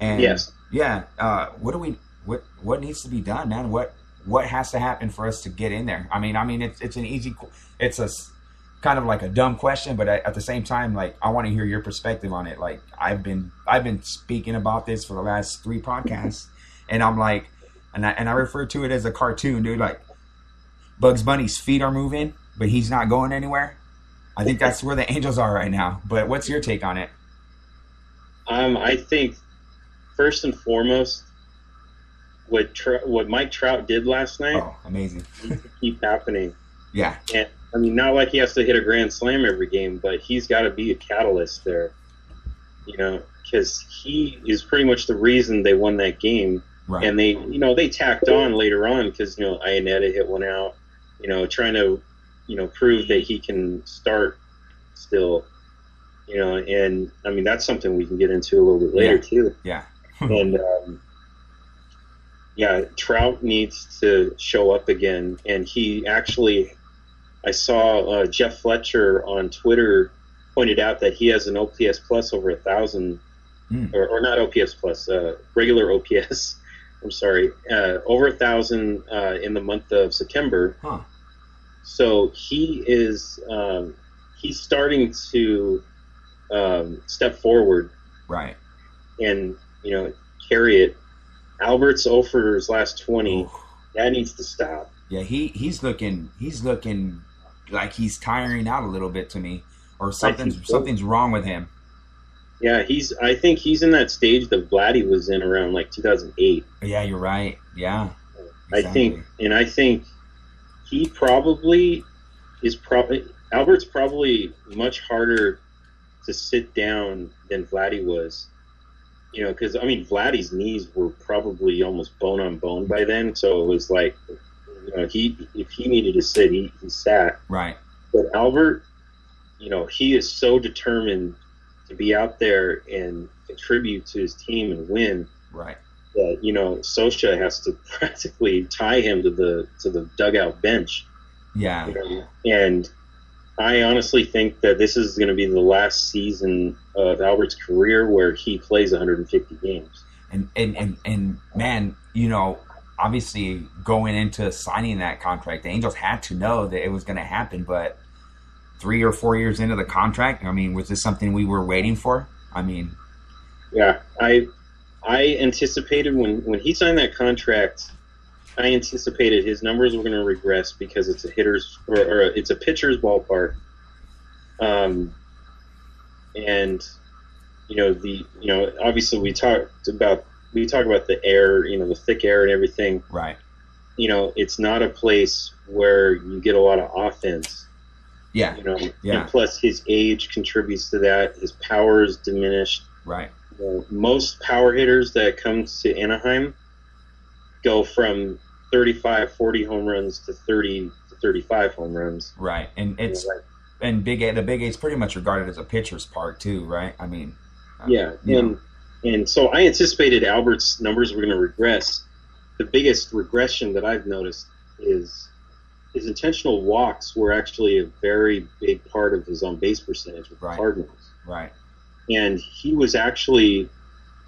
And Yes. yeah. Uh, what do we what what needs to be done, man? What what has to happen for us to get in there? I mean, I mean, it's it's an easy, it's a kind of like a dumb question, but at, the same time, like I want to hear your perspective on it. Like I've been I've been speaking about this for the last three podcasts, and I'm like, and I and I refer to it as a cartoon, dude. Like Bugs Bunny's feet are moving, but he's not going anywhere. I think that's where the Angels are right now. But what's your take on it? Um, I think first and foremost, what Tr- what Mike Trout did last night Oh, amazing. keep happening. Yeah, And I mean, not like he has to hit a grand slam every game, but he's got to be a catalyst there. You know, because he is pretty much the reason they won that game. right. And they, you know, they tacked on later on because you know Iannetta hit one out. You know, trying to, you know, prove that he can start still. You know, and I mean that's something we can get into a little bit later Yeah. too. yeah, and um, yeah, Trout needs to show up again. And he actually, I saw uh, Jeff Fletcher on Twitter pointed out that he has an OPS plus over a thousand, Hmm. or, or not OPS plus, uh, regular OPS. I'm sorry, uh, over a thousand uh, in the month of September. huh? So he is um, he's starting to um, step forward Right. and you know carry it. Albert's oh over his last twenty. Oof. That needs to stop. Yeah, he he's looking he's looking like he's tiring out a little bit to me, or something's something's wrong with him. Yeah, he's. I think he's in that stage that Vladdy was in around like 2008. Yeah, you're right. Yeah, I think, and I think he probably is probably Albert's probably much harder to sit down than Vladdy was. You know, because I mean, Vladdy's knees were probably almost bone on bone by then, so it was like, you know, he if he needed to sit, he, he sat. right. But Albert, you know, he is so determined to be out there and contribute to his team and win Right. that you know Scioscia has to practically tie him to the to the dugout bench. Yeah. You know? And I honestly think that this is going to be the last season of Albert's career where he plays 150 games. And and and and man, you know, obviously going into signing that contract, the Angels had to know that it was going to happen. But three or four years into the contract, I mean, was this something we were waiting for? I mean, Yeah, I I anticipated when when he signed that contract, I anticipated his numbers were going to regress because it's a hitter's or, or it's a pitcher's ballpark. Um, and you know the you know obviously we talked about we talk about the air, you know the thick air and everything. right. You know it's not a place where you get a lot of offense. Yeah. You know, Yeah. and plus his age contributes to that. His power is diminished Right. you know, most power hitters that come to Anaheim go from 35, 40 home runs to 30 to 35 home runs. Right. And You know, it's like- and Big A, the Big A is pretty much regarded as a pitcher's park too, right? I mean, uh, yeah, and know, and so I anticipated Albert's numbers were going to regress. The biggest regression that I've noticed is his intentional walks were actually a very big part of his on base percentage with the Cardinals. right. and he was actually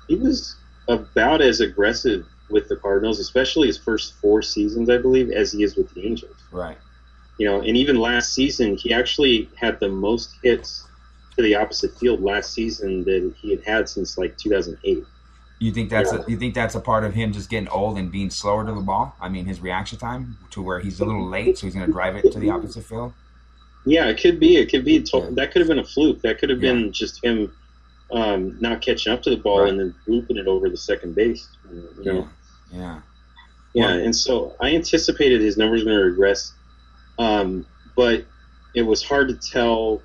he was about as aggressive with the Cardinals, especially his first four seasons, I believe, as he is with the Angels. Right. You know, and even last season, he actually had the most hits to the opposite field last season that he had had since like 2008. You think that's Yeah. a, you think that's a part of him just getting old and being slower to the ball? I mean, his reaction time to where he's a little late, so he's going to drive it to the opposite field. Yeah, it could be. It could be. To- Yeah. That could have been a fluke. That could have Yeah. been just him um, not catching up to the ball Right. and then looping it over the second base. You know. Yeah. Yeah, and so I anticipated his numbers were going to regress, um, but it was hard to tell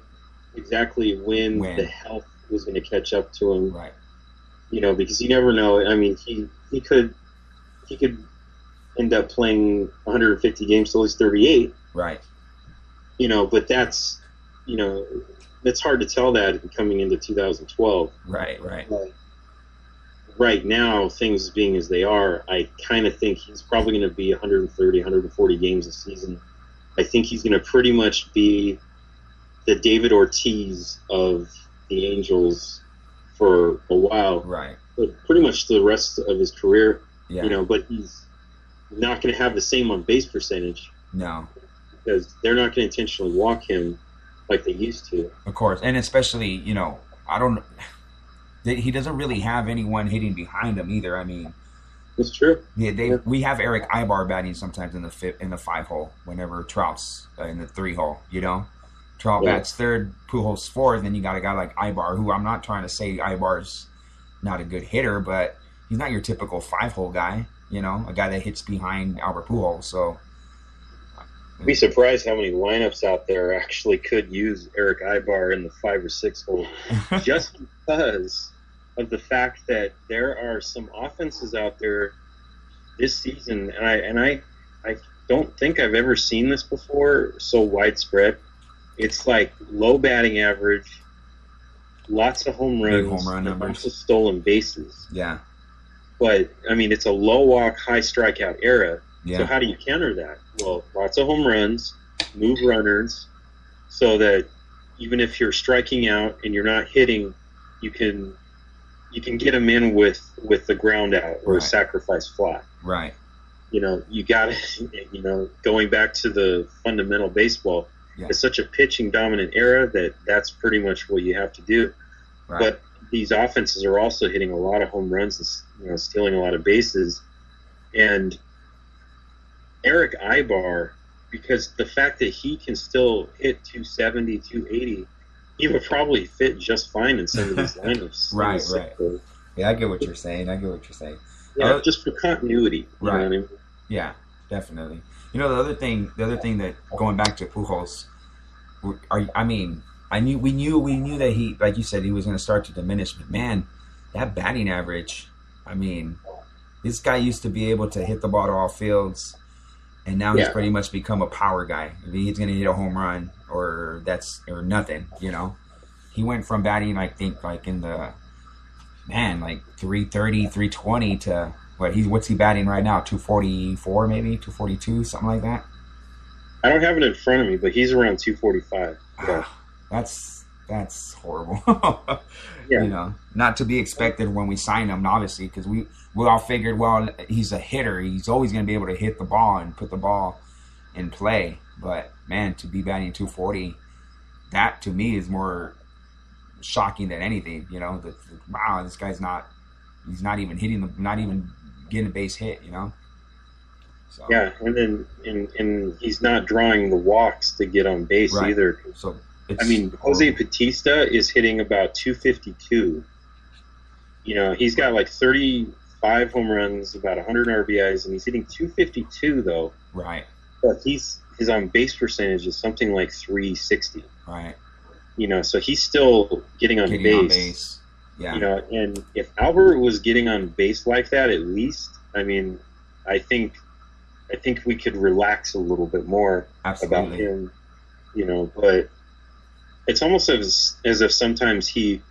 exactly when, When. the health was going to catch up to him. Right. You know, because you never know. I mean, he he could he could end up playing 150 games till he's 38. Right. You know, but that's you know it's hard to tell that coming into 2012. Right. Right. Right now, things being as they are, I kind of think he's probably going to be 130, 140 games a season. I think he's going to pretty much be the David Ortiz of the Angels for a while, Right. but pretty much the rest of his career. Yeah. You know, but he's not going to have the same on base percentage No. because they're not going to intentionally walk him like they used to. Of course, and especially you know, I don't. They- He doesn't really have anyone hitting behind him either. I mean, It's true. yeah, they Yeah. we have Eric Aybar batting sometimes in the fi- in the five hole whenever Trout's uh, in the three hole. You know, Trout Yeah. bats third, Pujols fourth, then you got a guy like Aybar, who I'm not trying to say Aybar's not a good hitter, but he's not your typical five hole guy. You know, a guy that hits behind Albert Pujols. So I'd be surprised how many lineups out there actually could use Eric Aybar in the five or six hole just because of the fact that there are some offenses out there this season, and I and I I don't think I've ever seen this before so widespread. It's like low batting average, lots of home Big runs, home run numbers. lots of stolen bases. yeah, But I mean, it's a low walk, high strikeout era. yeah, So how do you counter that? Well, lots of home runs, move runners, so that even if you're striking out and you're not hitting, you can you can get them in with with the ground out or Right. sacrifice fly. right, You know, you got to you know going back to the fundamental baseball. Yeah. It's such a pitching dominant era that that's pretty much what you have to do. right. But these offenses are also hitting a lot of home runs and you know stealing a lot of bases. And Eric Aybar, because the fact that he can still hit 270, 280, he would probably fit just fine in some of these lineups. Right, right. sector. yeah, I get what you're saying. I get what you're saying. Yeah, Uh, just for continuity. Right. I mean? Yeah, definitely. You know the other thing, the other thing that going back to Pujols, are I mean, I knew we knew we knew that he, like you said, he was going to start to diminish. But man, that batting average, I mean, this guy used to be able to hit the ball to all fields, and now he's Yeah. pretty much become a power guy. I mean, he's going to hit a home run or that's or nothing. You know, he went from batting, I think, like in the man, like 330, 320 to what he's what's he batting right now? 244 maybe, 242, something like that. I don't have it in front of me, but he's around 245. Ah, yeah. That's that's horrible. Yeah. You know, not to be expected when we signed him, obviously, because we we all figured, well, he's a hitter. He's always going to be able to hit the ball and put the ball in play. But man, to be batting 240, that to me is more shocking than anything. You know, that wow, this guy's not he's not even hitting the not even getting a base hit. You know. So, Yeah, and then and, and he's not drawing the walks to get on base Right. either. So it's I mean, Jose horrible. Bautista is hitting about 252. You know, he's got like 35 home runs, about 100 RBIs, and he's hitting 252 though. right, But he's his on base percentage is something like 360. right, You know, so he's still getting on getting base. on base. Yeah. You know, and if Albert was getting on base like that, at least, I mean, I think, I think we could relax a little bit more about Absolutely. him, you know. But it's almost as as if sometimes he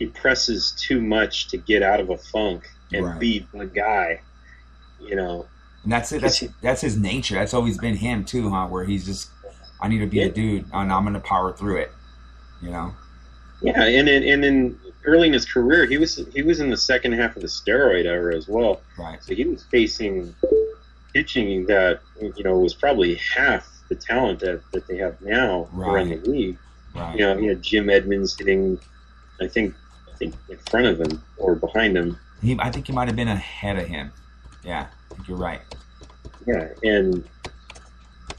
he presses too much to get out of a funk and Right. be the guy, you know. And that's it. That's that's his nature. That's always been him too, huh? Where he's just, I need to be Yeah. the dude, and I'm gonna power through it. You know. Yeah, and in, and in early in his career, he was he was in the second half of the steroid era as well. Right. So he was facing pitching that you know was probably half the talent that, that they have now around the league. Right. You know, he had Jim Edmonds hitting, I think, I think in front of him or behind him. He, I think he might have been ahead of him. Yeah. I think you're right. Yeah, and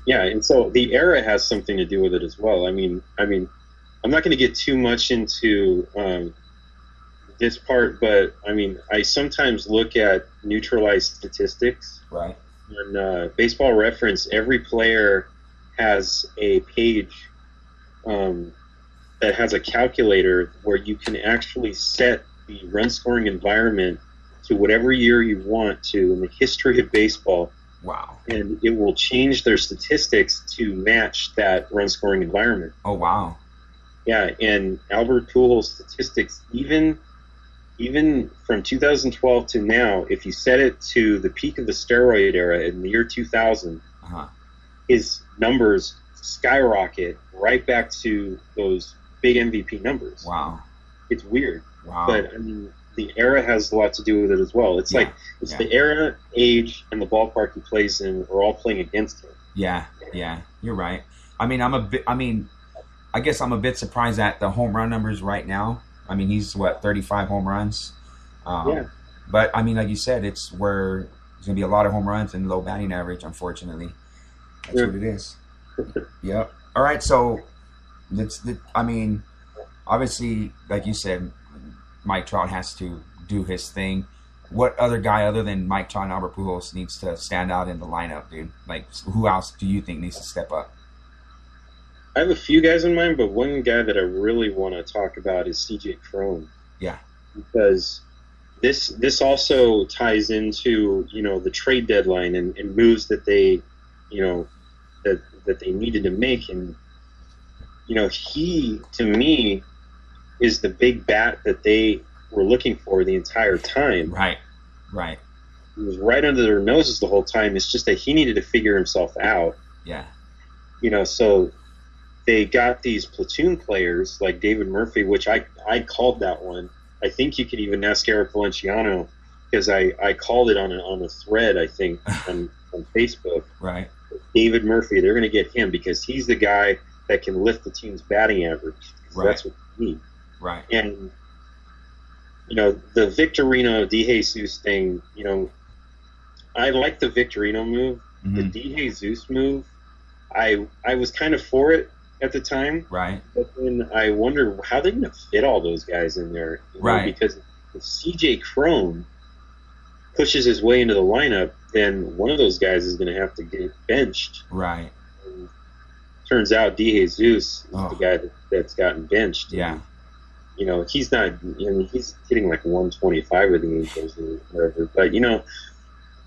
yeah, and so the era has something to do with it as well. I mean, I mean, I'm not going to get too much into um, this part, but I mean, I sometimes look at neutralized statistics Right. on uh, Baseball Reference. Every player has a page um, that has a calculator where you can actually set the run scoring environment to whatever year you want to in the history of baseball Wow. and it will change their statistics to match that run scoring environment. Oh wow. Yeah, and Albert Pujols statistics, even even from 2012 to now, if you set it to the peak of the steroid era in the year 2000, Uh huh. his numbers skyrocket right back to those big MVP numbers. Wow. It's weird, Wow. but I mean, the era has a lot to do with it as well. It's Yeah, like it's yeah. the era, age, and the ballpark he plays in are all playing against him. Yeah, yeah, you're right. I mean, I'm a bit. I mean, I guess I'm a bit surprised at the home run numbers right now. I mean, he's what 35 home runs. Um, Yeah. But I mean, like you said, it's where there's gonna be a lot of home runs and low batting average. Unfortunately, that's Yeah. what it is. yep. All right. So, that's the. I mean, obviously, like you said, Mike Trout has to do his thing. What other guy other than Mike Trout and Albert Pujols needs to stand out in the lineup, dude? Like, who else do you think needs to step up? I have a few guys in mind, but one guy that I really want to talk about is CJ Cron. Yeah. Because this this also ties into you know the trade deadline and, and moves that they you know that that they needed to make and you know he to me is the big bat that they were looking for the entire time. Right. Right. He was right under their noses the whole time. It's just that he needed to figure himself out. Yeah. you know, so they got these platoon players like David Murphy, which I I called that one. I think you could even ask Eric Valenciano because I, I called it on a, on a thread I think on, on Facebook. Right. David Murphy, they're going to get him because he's the guy that can lift the team's batting average. Right. That's what they need. Right. And you know the Victorino De Jesus thing. You know, I like the Victorino move. The Mhm. De Jesus move, I I was kind of for it at the time, Right. but then I wonder how they're going to fit all those guys in there, you know, Right. Because if CJ Cron pushes his way into the lineup, then one of those guys is going to have to get benched. Right. And turns out DeJesus is Oh. the guy that, that's gotten benched. Yeah. You know, he's not. I mean, he's hitting like 125 with the Angels or whatever. But you know,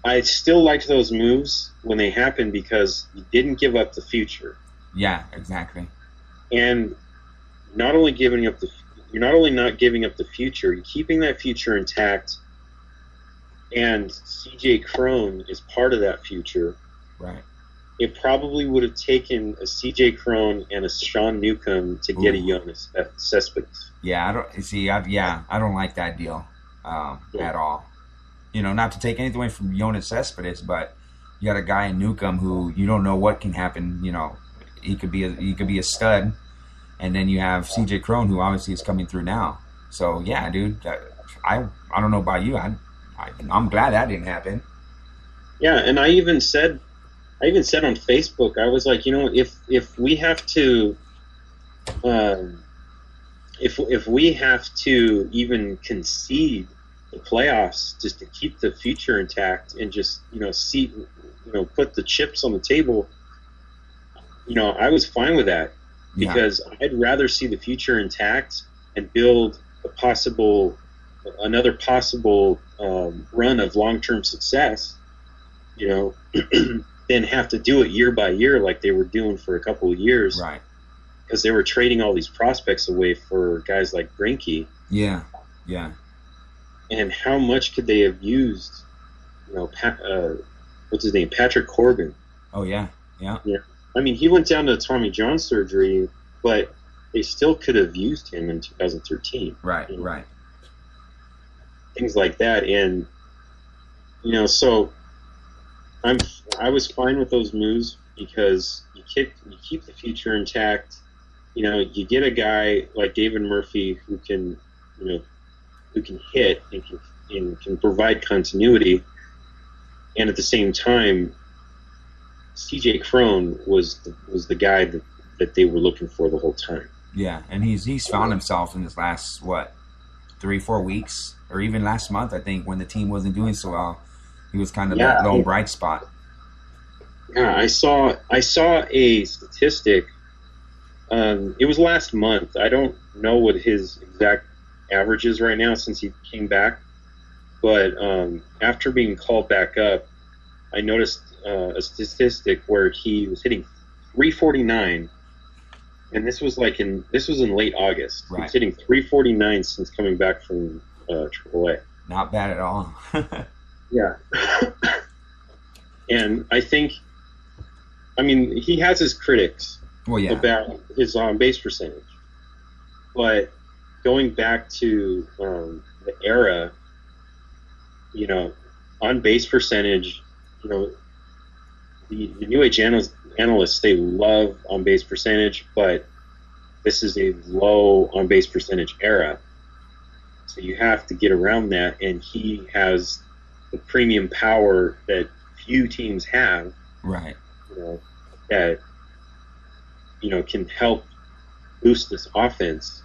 I still liked those moves when they happened because you didn't give up the future, Yeah. Exactly. and not only giving up the, you're not only not giving up the future, you're keeping that future intact. And CJ Cron is part of that future. Right. It probably would have taken a CJ Cron and a Sean Newcomb to get a Ooh. Yoenis Cespedes. Yeah. I don't see. I, yeah. I don't like that deal um, Yeah. at all. You know, not to take anything away from Yoenis Cespedes, but you got a guy in Newcomb who you don't know what can happen. You know, he could be a, he could be a stud, and then you have C.J. Cron who obviously is coming through now. So yeah, dude, that- I I don't know about you. I, I I'm glad that didn't happen. Yeah, and I even said, I even said on Facebook, I was like, you know, if if we have to, um, if if we have to even concede the playoffs just to keep the future intact and just you know see, you know, put the chips on the table, you know, I was fine with that Yeah. because I'd rather see the future intact and build a possible another possible um, run of long-term success you know than have to do it year by year like they were doing for a couple of years Right. because they were trading all these prospects away for guys like Greinke Yeah. Yeah. and how much could they have used you know Pat, uh, what's his name Patrick Corbin Oh yeah. Yeah. Yeah. I mean he went down to Tommy John surgery but they still could have used him in 2013 Right. Yeah. Right. things like that and you know so i'm i was fine with those moves because you keep you keep the future intact. You know you get a guy like david murphy who can you know who can hit and can, and can provide continuity. And at the same time cj cron was the, was the guy that, that they were looking for the whole time. Yeah, and he's he's found himself in this last what three four weeks or even last month I think when the team wasn't doing so well, he was kind of Yeah, that lone I- bright spot. Yeah, I saw I saw a statistic. Um, it was last month. I don't know what his exact average is right now since he came back, but um, after being called back up, I noticed uh, a statistic where he was hitting 349, and this was like in this was in late August. He Right. was hitting 349 since coming back from uh, AAA. Not bad at all. Yeah. and I think I mean, he has his critics Well, yeah. about his on base percentage, but going back to um, the era, you know, on base percentage, you know, the, the New Age analysts, analysts they love on base percentage, but this is a low on base percentage era. So you have to get around that, and he has the premium power that few teams have, Right. you know, that you know can help boost this offense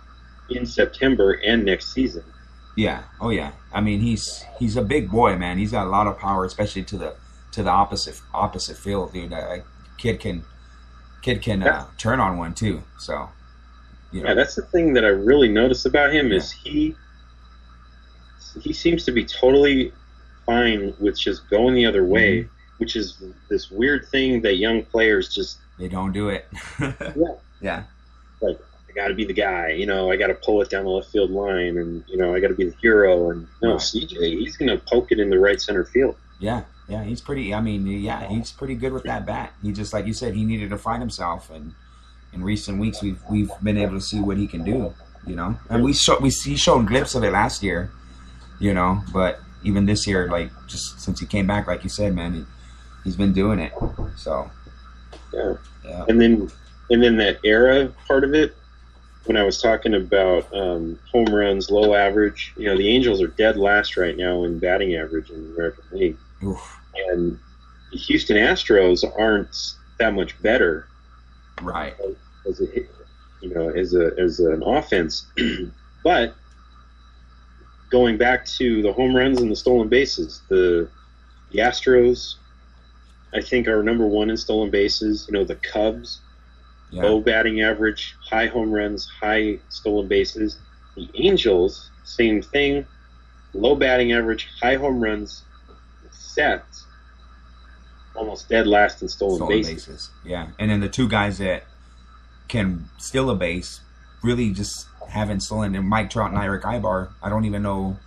in September and next season. Yeah. Oh yeah. I mean, he's he's a big boy, man. He's got a lot of power, especially to the to the opposite opposite field, dude. That kid can kid can uh, turn on one too. So, you know, Yeah, that's the thing that I really notice about him is he he seems to be totally fine with just going the other way, mm-hmm. which is this weird thing that young players just they don't do it. Yeah. Yeah. like I got to be the guy, you know, I got to pull it down the left field line, and you know, I got to be the hero. And no, CJ, he's gonna poke it in the right center field. Yeah, yeah, he's pretty. I mean, yeah, he's pretty good with that bat. He just like you said, he needed to find himself, and in recent weeks, we've we've been able to see what he can do. You know, and we show we see shown glimpse of it last year. You know, but even this year, like just since he came back, like you said, man, he, he's been doing it. So. Yeah. yeah, And then, and then that era part of it, when I was talking about um, home runs, low average, you know, the Angels are dead last right now in batting average in the American League, Oof, and the Houston Astros aren't that much better. Right, as a, you know, as a as an offense, but going back to the home runs and the stolen bases, the the Astros, I think, are number one in stolen bases. You know, the Cubs yeah, low batting average, high home runs, high stolen bases. The Angels, same thing, low batting average, high home runs, except almost dead last in stolen, stolen bases. bases. Yeah, and then the two guys that can steal a base really just haven't stolen. And Mike Trout and Eric Aybar, I don't even know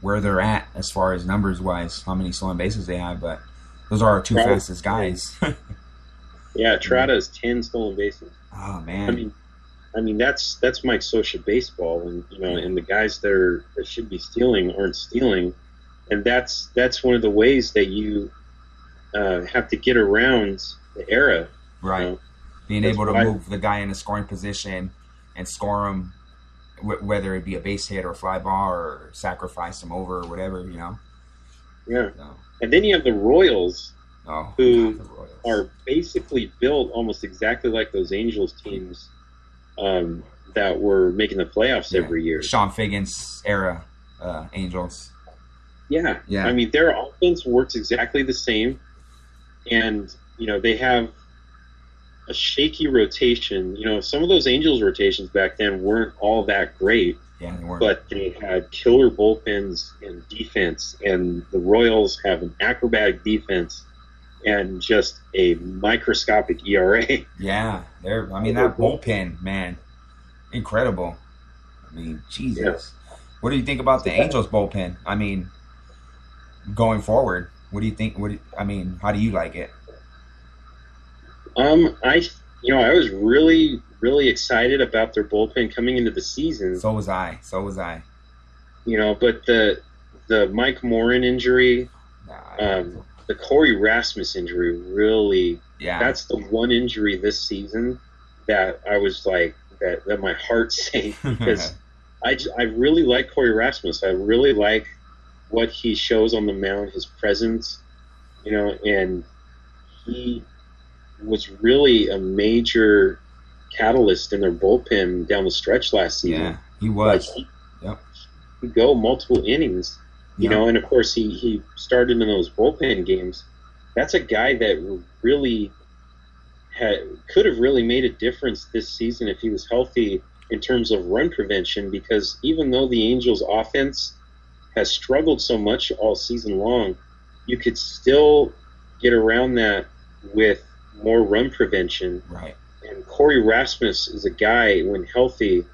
where they're at as far as numbers wise, how many stolen bases they have, but those are our two Trout- fastest guys. Yeah, Trout has ten stolen bases. oh man. I mean, I mean that's that's Mike Scioscia baseball, and you know, and the guys that are that should be stealing aren't stealing, and that's that's one of the ways that you uh, have to get around the era. right? know, Being that's able to why- move the guy in a scoring position and score him, whether it be a base hit or fly ball or sacrifice him over or whatever, you know. Yeah. So, And then you have the Royals, oh, Who God, the Royals. are basically built almost exactly like those Angels teams um, that were making the playoffs Yeah. every year. Chone Figgins era uh, Angels. Yeah. Yeah. I mean, their offense works exactly the same. And, you know, they have a shaky rotation. You know, some of those Angels rotations back then weren't all that great, Yeah, they weren't. but they had killer bullpens and defense. And the Royals have an acrobatic defense and just a microscopic ERA. Yeah, they're. I mean, that bullpen, man, incredible. I mean, Jesus. What do you think about the Angels bullpen? I mean, going forward, what do you think? What do you- I mean, how do you like it? Um, I, you know, I was really, really excited about their bullpen coming into the season. So was I. So was I. you know, but the the Mike Morin injury, Nah, um, the Cory Rasmus injury, really, yeah, that's the one injury this season that I was like that that my heart sank because I I really like Cory Rasmus. I really like what he shows on the mound, his presence, you know, and he was really a major catalyst in their bullpen down the stretch last season. yeah, he Like was. he, Yep. he go multiple innings, you Yep. know, and of course he he started in those bullpen games. That's a guy that really had could have really made a difference this season if he was healthy in terms of run prevention. Because even though the Angels' offense has struggled so much all season long, you could still get around that with more run prevention right. and Cory Rasmus is a guy when healthy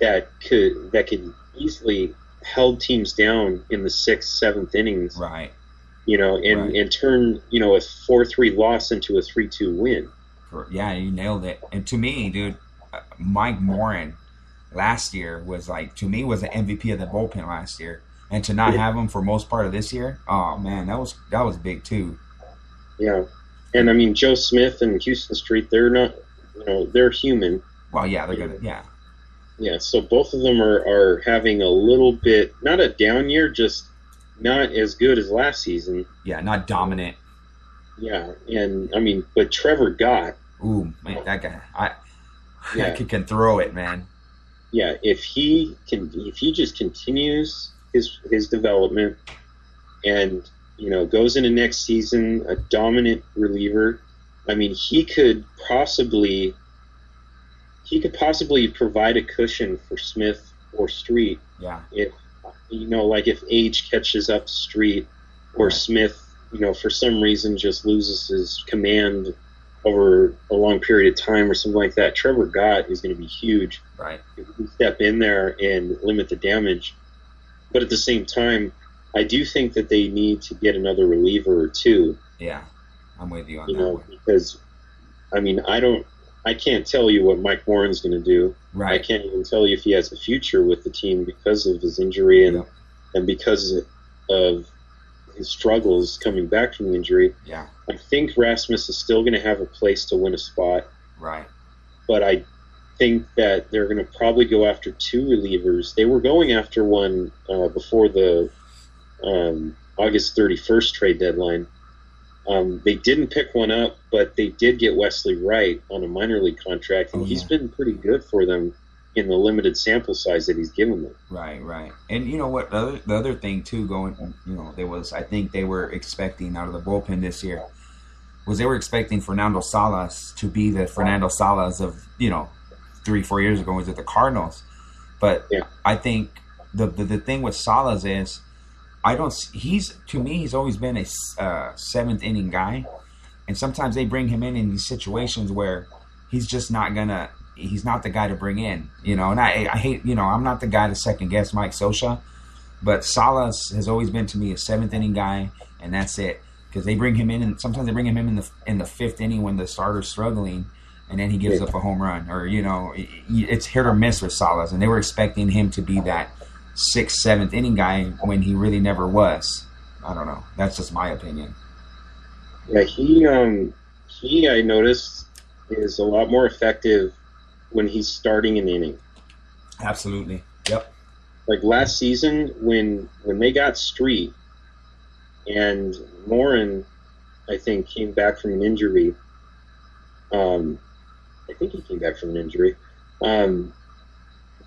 that could that could easily held teams down in the sixth, seventh innings, Right. you know, and Right. and turn you know a four three loss into a three two win. Yeah, you nailed it. And to me, dude, uh, Mike Morin last year was like to me was the MVP of the bullpen last year, and to not have him for most part of this year, oh man, that was that was big too. Yeah, and I mean Joe Smith and Huston Street, they're not, you know, they're human. Well, yeah, they're gonna yeah, Yeah, so both of them are are having a little bit not a down year, just not as good as last season. yeah, not dominant. Yeah, and I mean, but Trevor Gott. Ooh, man, that guy, I, Yeah. I can throw it, man. yeah, if he can, if he just continues his his development, and you know goes into next season a dominant reliever, I mean, he could possibly he could possibly provide a cushion for Smith or Street Yeah, if you know, like if Age catches up Street or Right. Smith, you know, for some reason just loses his command over a long period of time or something like that, Trevor Gott is going to be huge right. if he can step in there and limit the damage. But at the same time, I do think that they need to get another reliever or two, Yeah, I'm with you on you that know, one. because I mean, I don't, I can't tell you what Mike Morin's going to do. Right. I can't even tell you if he has a future with the team because of his injury and and because of his struggles coming back from the injury. Yeah. I think Rasmus is still going to have a place to win a spot, Right. but I think that they're going to probably go after two relievers. They were going after one uh, before the um, August 31st trade deadline. Um, they didn't pick one up, but they did get Wesley Wright on a minor league contract, and Oh, he's yeah. been pretty good for them in the limited sample size that he's given them. Right, right. And you know what? The other, the other thing too, going, you know, there was I think they were expecting out of the bullpen this year was they were expecting Fernando Salas to be the Fernando Salas of you know three four years ago was at the Cardinals, but Yeah. I think the, the the thing with Salas is I don't he's to me he's always been a uh, seventh inning guy, and sometimes they bring him in in these situations where he's just not gonna he's not the guy to bring in, you know. And I I hate you know I'm not the guy to second guess Mike Scioscia, but Salas has always been to me a seventh inning guy, and that's it. Because they bring him in, and sometimes they bring him in in the in the fifth inning when the starter's struggling, and then he gives Yeah. up a home run, or you know, it- it's hit or miss with Salas, and they were expecting him to be that sixth, seventh inning guy when he really never was. I don't know. That's just my opinion. Yeah, he um he I noticed is a lot more effective when he's starting an inning. Absolutely. Yep. Like last season when when they got Street and Morin I think came back from an injury. Um I think he came back from an injury. Um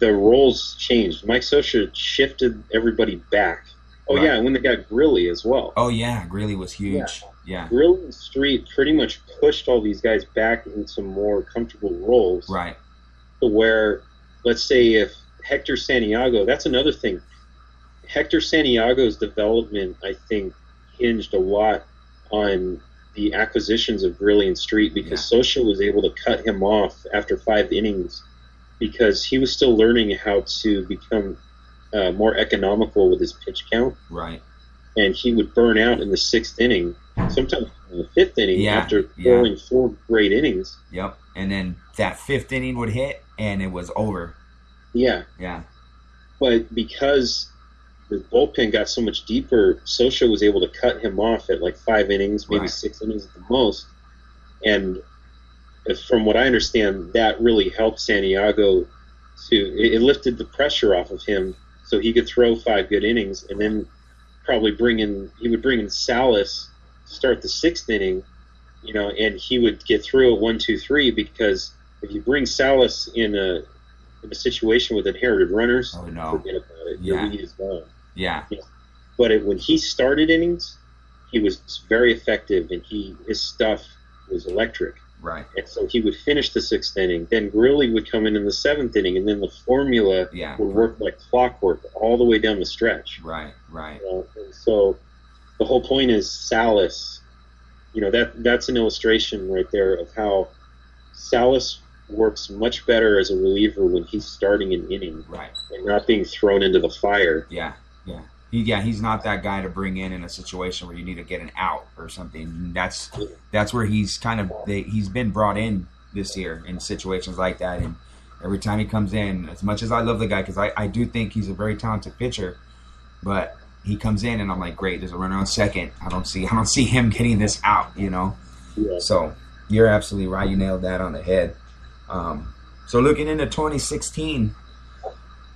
the roles changed. Mike Scioscia shifted everybody back. Oh Right. yeah, when they got Grilli as well. Oh yeah, Grilli was huge. Yeah. Grill and Street pretty much pushed all these guys back into more comfortable roles. Right. To where, let's say, if Hector Santiago, that's another thing. Hector Santiago's development, I think, hinged a lot on the acquisitions of Grilli and Street because Scioscia was able to cut him off after five innings because he was still learning how to become uh, more economical with his pitch count Right. and he would burn out in the sixth inning, sometimes in the fifth inning Yeah, after yeah. throwing four great innings. Yep. And then that fifth inning would hit, and it was over. Yeah, Yeah. but because the bullpen got so much deeper, Scioscia was able to cut him off at like five innings, maybe Right. six innings at the most. And from what I understand, that really helped Santiago to it, it lifted the pressure off of him, so he could throw five good innings, and then probably bring in he would bring in Salas to start the sixth inning, you know, and he would get through at one, two, three because if you bring Salas in a in a situation with inherited runners, Oh no. forget about it. Your Yeah. lead is gone. Yeah. But it, when he started innings, he was very effective, and he his stuff was electric. Right. And so he would finish the sixth inning. Then Grilli would come in in the seventh inning, and then the formula Yeah. would work like clockwork all the way down the stretch. Right. Right. You know? And so the whole point is Salas. You know that that's an illustration right there of how Salas works much better as a reliever when he's starting an inning Right. and not being thrown into the fire. Yeah. Yeah. Yeah, he's not that guy to bring in in a situation where you need to get an out or something. That's that's where he's kind of he's been brought in this year in situations like that. And every time he comes in, as much as I love the guy because I, I do think he's a very talented pitcher, but he comes in and I'm like, great, there's a runner on second. I don't see I don't see him getting this out, you know. Yeah. So you're absolutely right. You nailed that on the head. Um, so looking into 2016,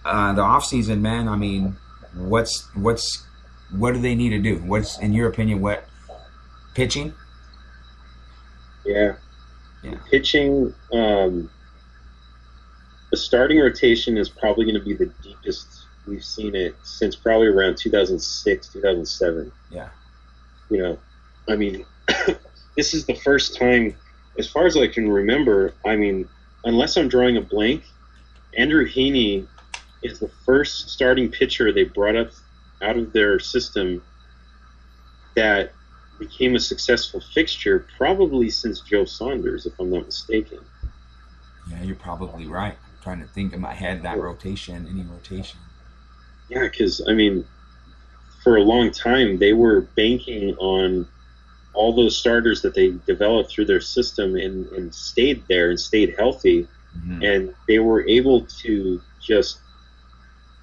uh, the off season, man. I mean, what's what's what do they need to do? What's in your opinion what pitching? Yeah. Yeah. Pitching, um, the starting rotation is probably going to be the deepest we've seen it since probably around 2006, 2007. Yeah. You know, I mean, this is the first time, as far as I can remember, I mean, unless I'm drawing a blank, Andrew Heaney is the first starting pitcher they brought up out of their system that became a successful fixture probably since Joe Saunders, if I'm not mistaken. Yeah, you're probably right. I'm trying to think in my head that rotation, any rotation. Yeah, because I mean, for a long time they were banking on all those starters that they developed through their system and, and stayed there and stayed healthy, Mhm. and they were able to just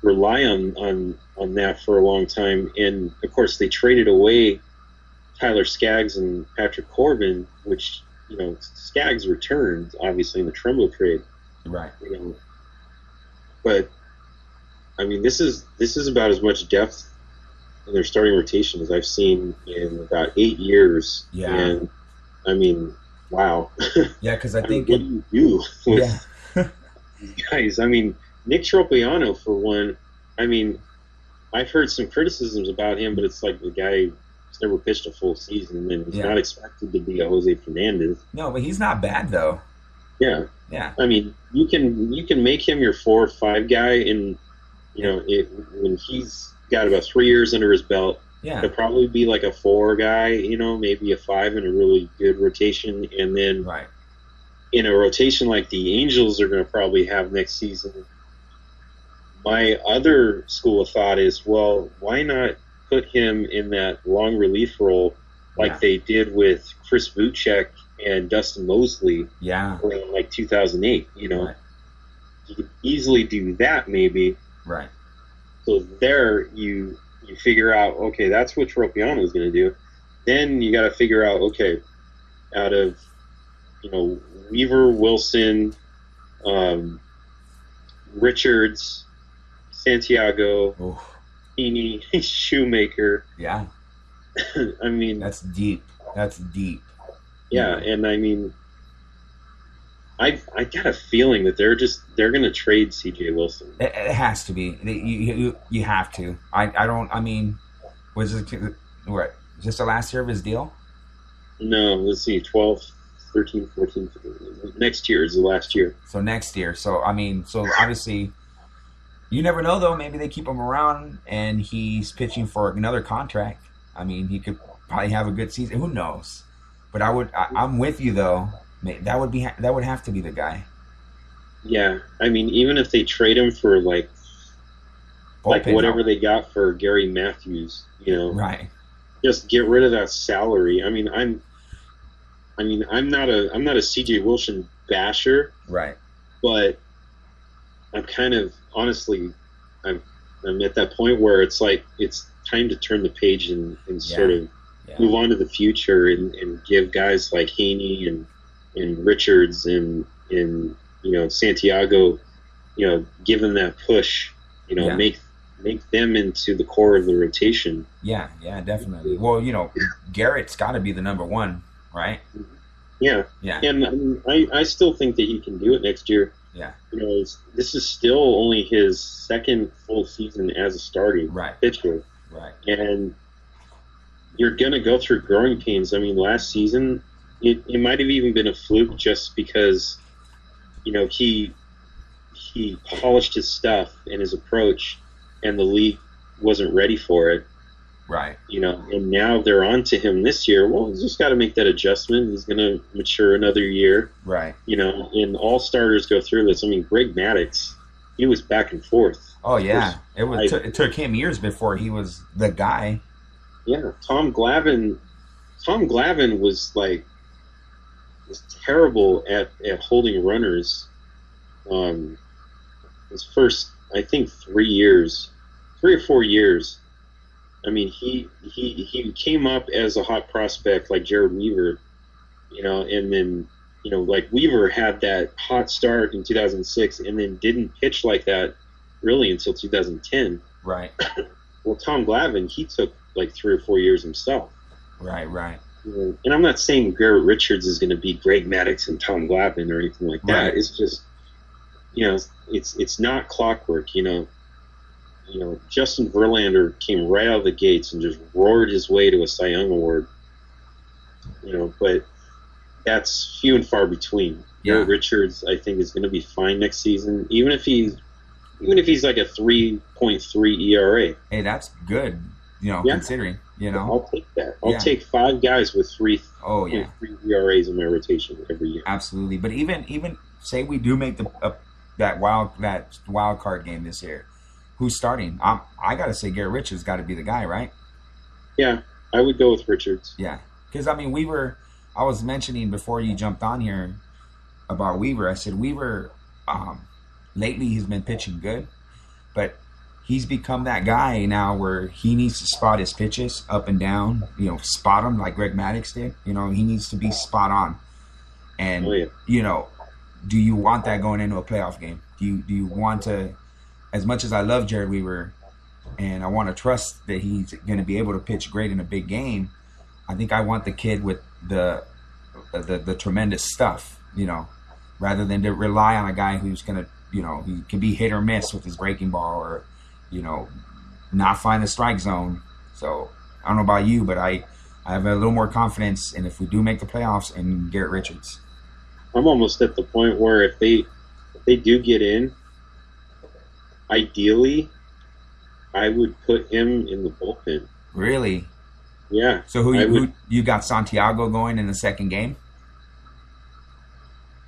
rely on on on that for a long time. And of course, they traded away Tyler Skaggs and Patrick Corbin, which you know Skaggs returned obviously in the Trumbo trade. Right. you know. But I mean, this is this is about as much depth in their starting rotation as I've seen in about eight years. Yeah. And I mean, wow. Yeah, because I I mean, think what do you do with yeah, guys? I mean, Nick Tropeano for one. I mean, I've heard some criticisms about him, but it's like the guy has never pitched a full season, and he's Yeah. not expected to be a Jose Fernandez. no, but he's not bad though. Yeah. Yeah, I mean, you can you can make him your four or five guy, and you know it, when he's got about three years under his belt, yeah, he'll probably be like a four guy, you know, maybe a five in a really good rotation, and then right. in a rotation like the Angels are going to probably have next season. My other school of thought is, well, why not put him in that long relief role like Yeah. they did with Chris Bootcheck and Dustin Moseley Yeah, around like 2008? You know, Right. you could easily do that maybe. right. So there you you figure out okay that's what Tropeano is going to do. Then you got to figure out okay out of you know Weaver, Wilson, um, Richards, Santiago, Oof. Heaney, Shoemaker. Yeah, I mean, that's deep. That's deep. yeah, and I mean, I I got a feeling that they're just they're going to trade C.J. Wilson. It, it has to be. You, you you have to. I I don't. I mean, was it what? This the last year of his deal? No, let's see, 12, 13, 14, 15. Next year is the last year. So next year. So I mean, so obviously, you never know though. Maybe they keep him around and he's pitching for another contract. I mean, he could probably have a good season. Who knows? But I would. I, I'm with you though. That would be. That would have to be the guy. Yeah, I mean, even if they trade him for like like whatever help. they got for Gary Matthews, you know, Right. just get rid of that salary. I mean, I'm, I mean, I'm not a I'm not a CJ Wilson basher, Right. but I'm kind of honestly, I'm I'm at that point where it's like it's time to turn the page and, and sort of Yeah. move on to the future and, and give guys like Haney and and Richards and and you know Santiago, you know, give them that push. You know, Yeah. make make them into the core of the rotation. Yeah. Yeah. Definitely. Well, you know, Garrett's got to be the number one, right? Yeah, Yeah. and I I still think that he can do it next year. Yeah. You know, this is still only his second full season as a starting Right. pitcher. Right. and you're going to go through growing pains. I mean, last season, it, it might have even been a fluke just because, you know, he he polished his stuff and his approach, and the league wasn't ready for it. Right. You know, and now they're on to him this year. Well, he's just got to make that adjustment. He's going to mature another year. Right. You know, and all starters go through this. I mean, Greg Maddux, he was back and forth Oh yeah, it was. I- it took him years before he was the guy. Yeah, Tom Glavine. Tom Glavine was like was terrible at, at holding runners. Um, his first, I think, three years, three or four years. I mean, he he he came up as a hot prospect like Jered Weaver, you know, and then you know like Weaver had that hot start in 2006, and then didn't pitch like that really until 2010. Right, Well, Tom Glavine, he took like three or four years himself. right, right. And I'm not saying Garrett Richards is going to be Greg Maddux and Tom Glavine or anything like that. Right. It's just, you know, it's it's not clockwork. You know, you know, Justin Verlander came right out of the gates and just roared his way to a Cy Young award. You know, but that's few and far between. Yeah. Garrett Richards, I think, is going to be fine next season, even if he's even if he's like a 3.3 ERA. Hey, that's good. You know, Yeah. considering. You know. I'll take that. I'll Yeah. take five guys with three Oh yeah, three ERAs in my rotation every year. absolutely. But even even say we do make the uh, that wild that wild card game this year, who's starting? I'm, I gotta say Garrett Richards got to be the guy, right? Yeah, I would go with Richards. Yeah, because I mean, we were. I was mentioning before you jumped on here about Weaver. I said Weaver. Um, lately, he's been pitching good, but he's become that guy now where he needs to spot his pitches up and down. You know, spot them like Greg Maddux did. You know, he needs to be spot on. And Oh yeah, you know, do you want that going into a playoff game? Do you do you want to? As much as I love Jered Weaver, and I want to trust that he's going to be able to pitch great in a big game, I think I want the kid with the uh, the, the tremendous stuff, you know, rather than to rely on a guy who's going to, you know, he can be hit or miss with his breaking ball or, you know, not find the strike zone. So I don't know about you, but I I have a little more confidence, and if we do make the playoffs, in Garrett Richards. I'm almost at the point where if they if they do get in, ideally, I would put him in the bullpen. Really? Yeah, So who you, would- who you got Santiago going in the second game?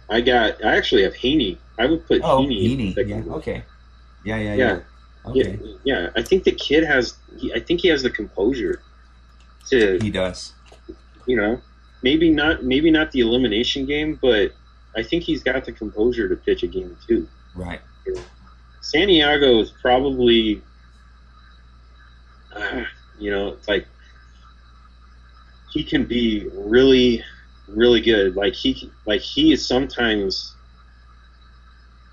I got. I actually have Haney. I would put Oh, Haney. in the Heaney. second Yeah. game. Okay. Yeah, yeah, yeah. Yeah. Okay. Yeah, yeah. I think the kid has. He, I think he has the composure to He does. you know, maybe not maybe not the elimination game, but I think he's got the composure to pitch a game too. Right. Santiago is probably, uh, you know, it's like he can be really, really good. Like he, like he is sometimes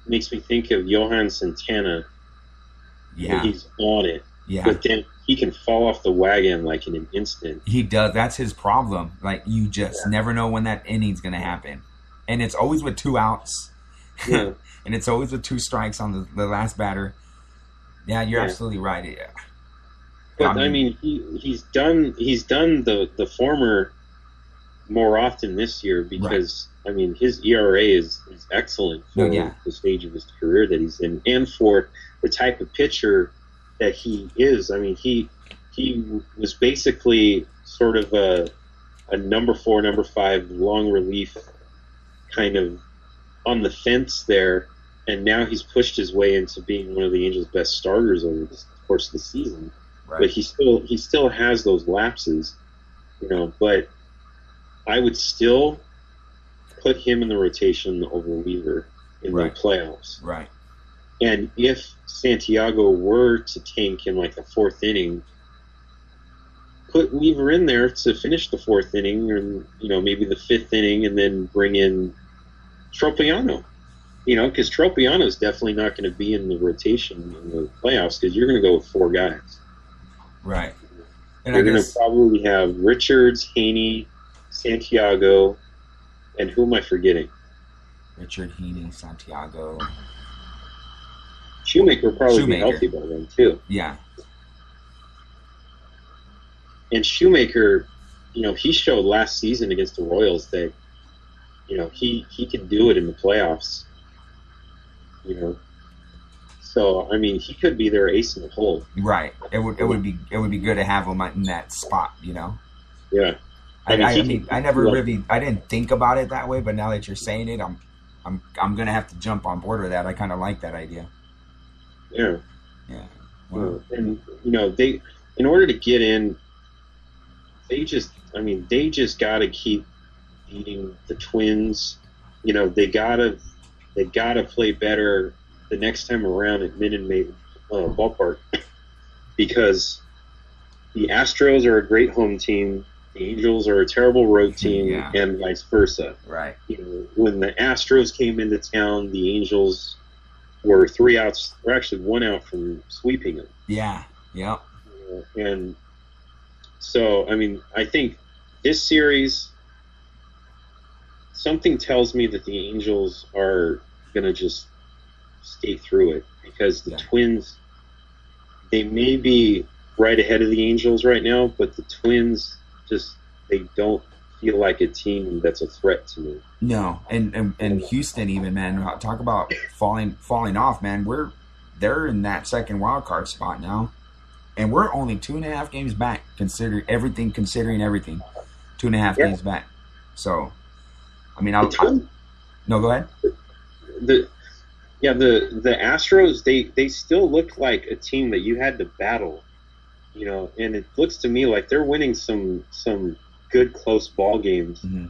makes me think of Johan Santana Yeah. he's on it, Yeah. but then he can fall off the wagon like in an instant. He does. That's his problem. Like you just never know when that inning's gonna happen, and it's always with two outs, Yeah. and it's always with two strikes on the, the last batter. Yeah, you're Yeah. absolutely right. Yeah. But I I mean- mean, he, he's done he's done the the former more often this year because I mean his ERA is, is excellent No, for yeah. the stage of his career that he's in and for the type of pitcher that he is. I mean he he was basically sort of a a number four, number five long relief kind of on the fence there, and now he's pushed his way into being one of the Angels' best starters over the course of the season but he still he still has those lapses, you know. But I would still put him in the rotation over Weaver in Right. the playoffs. Right. And if Santiago were to tank in like the fourth inning, put Weaver in there to finish the fourth inning, and you know maybe the fifth inning, and then bring in Tropeano. You know, because Tropeano is definitely not going to be in the rotation in the playoffs because you're going to go with four guys. Right. And You're going to probably have Richards, Haney, Santiago, and who am I forgetting? Richard Haney, Santiago. Shoemaker probably Shoemaker. be healthy by then too. Yeah. And Shoemaker, you know, he showed last season against the Royals that, you know, he he can do it in the playoffs. You know, so I mean, he could be their ace in the hole. Right. It would it would be it would be good to have him in that spot. You know. Yeah, I, I mean, I, I mean, I never yeah. really, I didn't think about it that way, but now that you're saying it, I'm, I'm, I'm gonna have to jump on board with that. I kind of like that idea. yeah. Yeah. Uh, and you know they, in order to get in, they just, I mean, they just got to keep beating the Twins. You know, they gotta, they gotta play better the next time around at Minute Maid uh, Ballpark because the Astros are a great home team. The Angels are a terrible road team, Yeah. and vice versa. Right. You know, when the Astros came into town, the Angels were three outs, or actually one out from sweeping them. Yeah. Yep. you know, and so I mean, I think this series, something tells me that the Angels are going to just stay through it because the Yeah. Twins, they may be right ahead of the Angels right now, but the Twins just they don't feel like a team that's a threat to me. No, and, and and Houston even man, uh, talk about falling falling off, man. We're they're in that second wild card spot now, and we're only two and a half games back. Consider everything, considering everything, two and a half Yeah. games back. So, I mean, I'll, Twins- no, go ahead. the yeah the the Astros they they still look like a team that you had to battle, you know, and it looks to me like they're winning some some good close ball games. Mhm.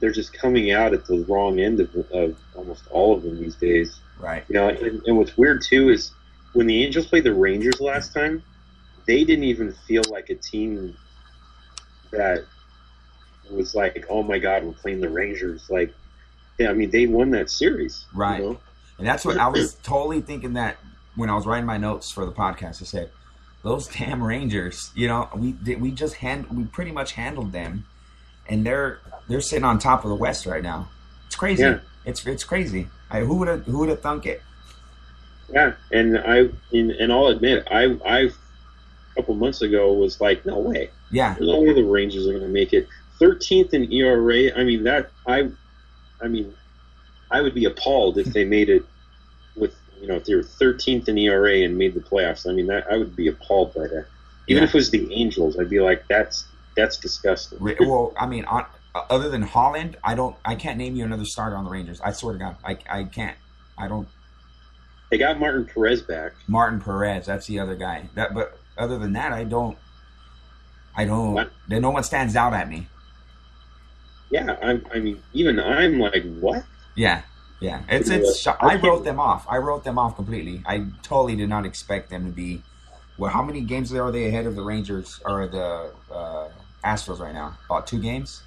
They're just coming out at the wrong end of, of almost all of them these days. Right. You know, and, and what's weird too is when the Angels played the Rangers last time, they didn't even feel like a team that was like, oh my god, we're playing the Rangers. Like, yeah, I mean, they won that series, you Right. know? And that's what I was totally thinking that when I was writing my notes for the podcast. I said, "Those damn Rangers, you know, we we just hand we pretty much handled them, and they're they're sitting on top of the West right now. It's crazy. Yeah. It's it's crazy. I, who would have who would have thunk it? Yeah, and I and, and I'll admit, I I a couple months ago was like, no way, Yeah, there's no way the Rangers are going to make it. Thirteenth in ERA. I mean that I, I mean, I would be appalled if they made it with you know if they were thirteenth in ERA and made the playoffs. I mean that I would be appalled by that. Even Yeah. if it was the Angels, I'd be like, that's that's disgusting. Well, I mean, on, uh, other than Holland, I don't I can't name you another starter on the Rangers. I swear to God, I I can't. I don't. They got Martin Perez back. Martin Perez, that's the other guy. That, but other than that, I don't. I don't. What? Then no one stands out at me. Yeah, I, I mean, even I'm like, what? Yeah, yeah. It's it's. I wrote them off. I wrote them off completely. I totally did not expect them to be. Well, how many games are they ahead of the Rangers or the uh, Astros right now? About two games.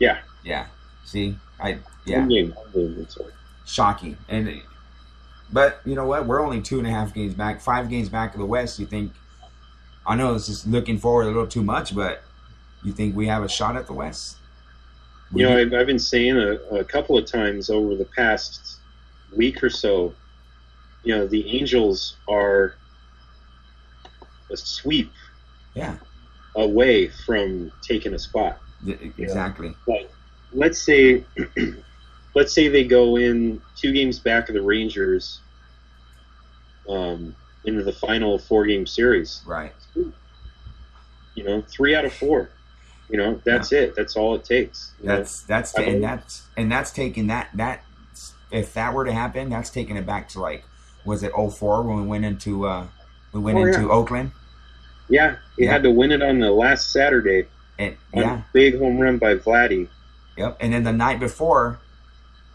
Yeah, Yeah. See, I yeah, one game, one game, I'm sorry. shocking. And but you know what? We're only two and a half games back, five games back of the West. You think? I know this is looking forward a little too much, but you think we have a shot at the West? You know, I've, I've been saying a, a couple of times over the past week or so, you know, the Angels are a sweep yeah, away from taking a spot. exactly. But let's say, let's say they go in two games back of the Rangers um, into the final four game series. Right. You know, three out of four. You know, that's it. That's all it takes. you know? That's that's and that's and that's taking that that if that were to happen, that's taking it back to like was it 04 when we went into uh we went Oh, into yeah. Oakland yeah. He Yeah. had to win it on the last Saturday. and yeah big home run by Vladdy. yep and then the night before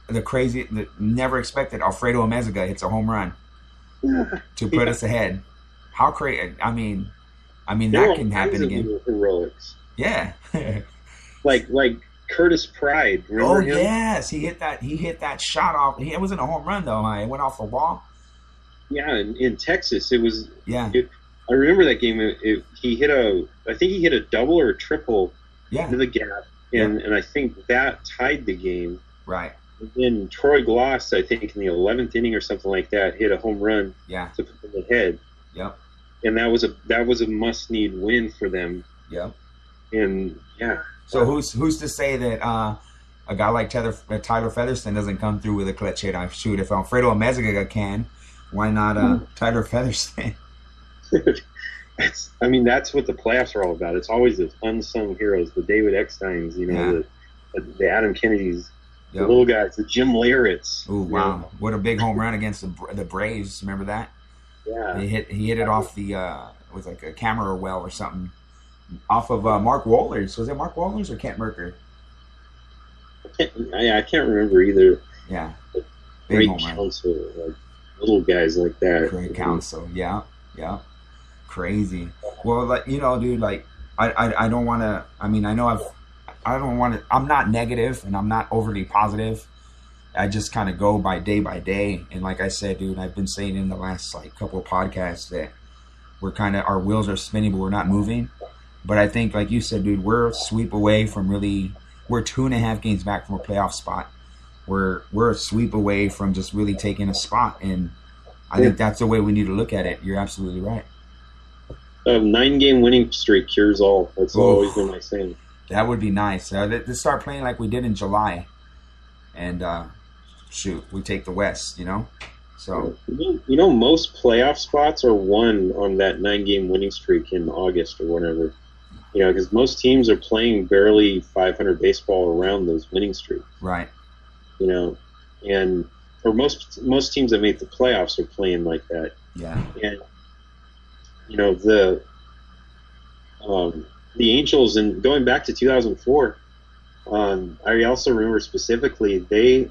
the crazy the never expected Alfredo Amezaga hits a home run to put Yeah. us ahead. How crazy! I mean, I mean There that can happen again. Heroics, Yeah. like like Curtis Pride. Remember oh him? yes, he hit that. He hit that shot off. He, it wasn't a home run though. It went off the wall. Yeah, in, in Texas, it was. Yeah. It, I remember that game. It, it, he hit a. I think he hit a double or a triple Yeah. into the gap, and and I think that tied the game. Right. And then Troy Glaus, I think in the 11th inning or something like that, hit a home run Yeah. to put them ahead, Yep. and that was a that was a must need win for them. Yep. And yeah, So who's who's to say that uh, a guy like Tyler, uh, Tyler Featherston doesn't come through with a clutch hit? I shoot if Alfredo Amezaga can, why not uh, Tyler Featherston? That's, I mean, that's what the playoffs are all about. It's always those unsung heroes, the David Ecksteins, you know, Yeah. the, the Adam Kennedys, the little guys, the Jim Leyritz. Ooh wow! know. What a big home run against the the Braves. Remember that? Yeah. He hit he hit it off the uh, it was like a camera well or something off of uh, Mark Wohlers. Was it Mark Wohlers or Kent Mercker? I can't, I, I can't remember either. Yeah, Great home run. Counsell, like little guys like that. Craig Counsell. Yeah, yeah. Crazy. Well, like you know, dude, like I, I, I don't want to. I mean, I know I've, I don't want to. I'm not negative and I'm not overly positive. I just kind of go by day by day. And like I said, dude, I've been saying in the last like couple of podcasts that we're kind of our wheels are spinning, but we're not moving. But I think, like you said, dude, we're a sweep away from really. We're two and a half games back from a playoff spot. We're we're a sweep away from just really taking a spot, and I think that's the way we need to look at it. You're absolutely right. A nine game winning streak cures all. That's Oof. always been my saying. That would be nice. Uh, let- let's start playing like we did in July, and uh, shoot, we take the West. You know, so You know, you know, most playoff spots are won on that nine game winning streak in August or whatever. You know, because most teams are playing barely 500 baseball around those winning streaks. right, You know, and or most most teams that make the playoffs are playing like that. yeah, and you know the um, the Angels and going back to 2004, um, I also remember specifically they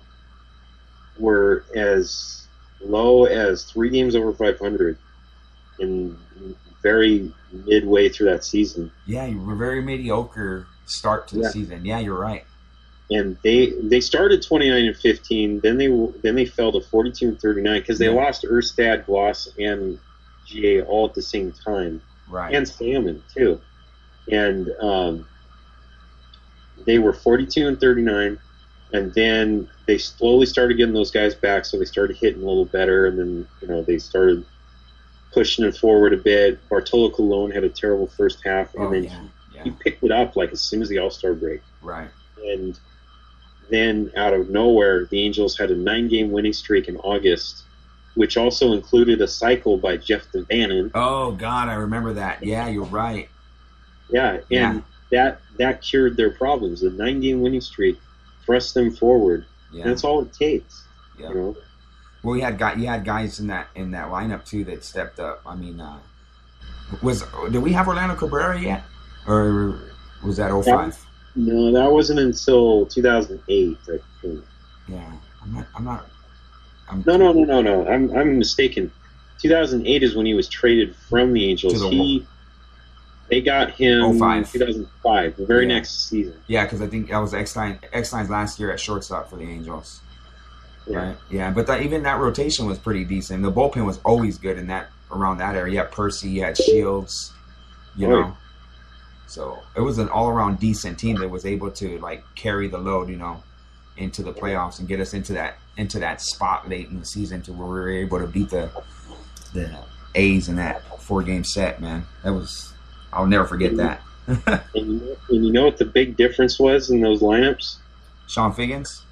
were as low as three games over 500 in very midway through that season, yeah. You were very mediocre start to the Yeah. season. Yeah, you're right. and they they started 29 and 15. Then they then they fell to 42 and 39 because they Yeah. lost Erstad, Glaus, and GA all at the same time. Right. and salmon too. And um, they were 42 and 39, and then they slowly started getting those guys back, so they started hitting a little better, and then you know they started pushing it forward a bit. Bartolo Colon had a terrible first half, and oh, then yeah, yeah. he picked it up like as soon as the All Star break, Right. and then out of nowhere, the Angels had a nine-game winning streak in August. Which also included a cycle by Jeff DaVanon, Oh God, I remember that. Yeah, you're right. Yeah, and Yeah. that that cured their problems. The nine game winning streak thrust them forward. Yeah. That's all it takes. yeah. You know? Well, you had guy, you had guys in that in that lineup too that stepped up. I mean, uh, was did we have Orlando Cabrera yet, or was that 05? No, that wasn't until 2008. I think. Yeah, I'm not. I'm not. I'm No, no, no, no, no. I'm I'm mistaken. 2008 is when he was traded from the Angels. The he they got him 05. 2005, the very Yeah. next season. Yeah, because I think that was Eckstein Eckstein's last year at shortstop for the Angels. Yeah. Right. Yeah, but that, even that rotation was pretty decent. The bullpen was always good in that around that area. You had Percy, you had Shields, you Right. know. So it was an all around decent team that was able to like carry the load, you know, into the playoffs and get us into that into that spot late in the season to where we were able to beat the the A's in that four game set. Man, that was I'll never forget that. And you, know, and you know what the big difference was in those lineups? Chone Figgins,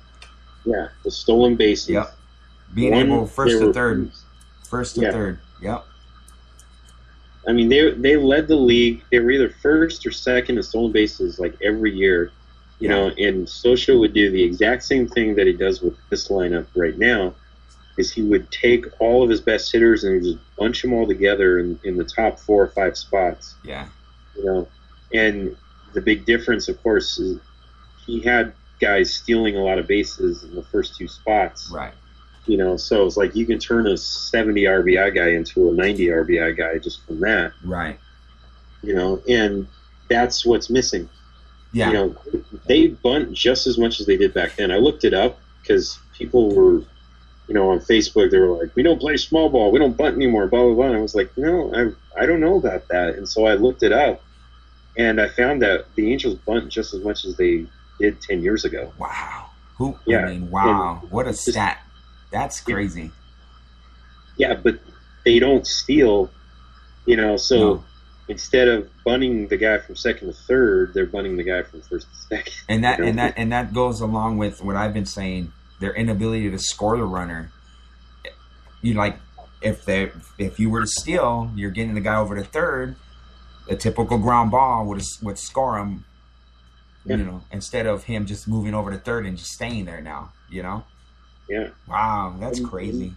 Yeah, the stolen bases. Yep. being One, able first to third, first to Yeah. third. Yep. I mean, they they led the league. They were either first or second in stolen bases like every year, you know. And Scioscia would do the exact same thing that he does with this lineup right now, is he would take all of his best hitters and just bunch them all together in, in the top four or five spots, Yeah. you know. And the big difference, of course, is he had guys stealing a lot of bases in the first two spots, Right. you know. So it's like you can turn a 70 RBI guy into a 90 RBI guy just from that Right. you know, and that's what's missing. Yeah. You know, they bunt just as much as they did back then. I looked it up because people were, you know, on Facebook. They were like, "We don't play small ball. We don't bunt anymore." Blah blah blah. And I was like, "No, I I don't know about that." And so I looked it up, and I found that the Angels bunt just as much as they did ten years ago. Wow. Who? Yeah. I mean, wow. And what a stat. That's crazy. Yeah, but they don't steal. You know, so. No. Instead of bunting the guy from second to third, they're bunting the guy from first to second. And that you know? and that and that goes along with what I've been saying. Their inability to score the runner. You like if they if you were to steal, you're getting the guy over to third. A typical ground ball would would score him. Yeah. You know, instead of him just moving over to third and just staying there now. You know. Yeah. Wow, that's And- crazy.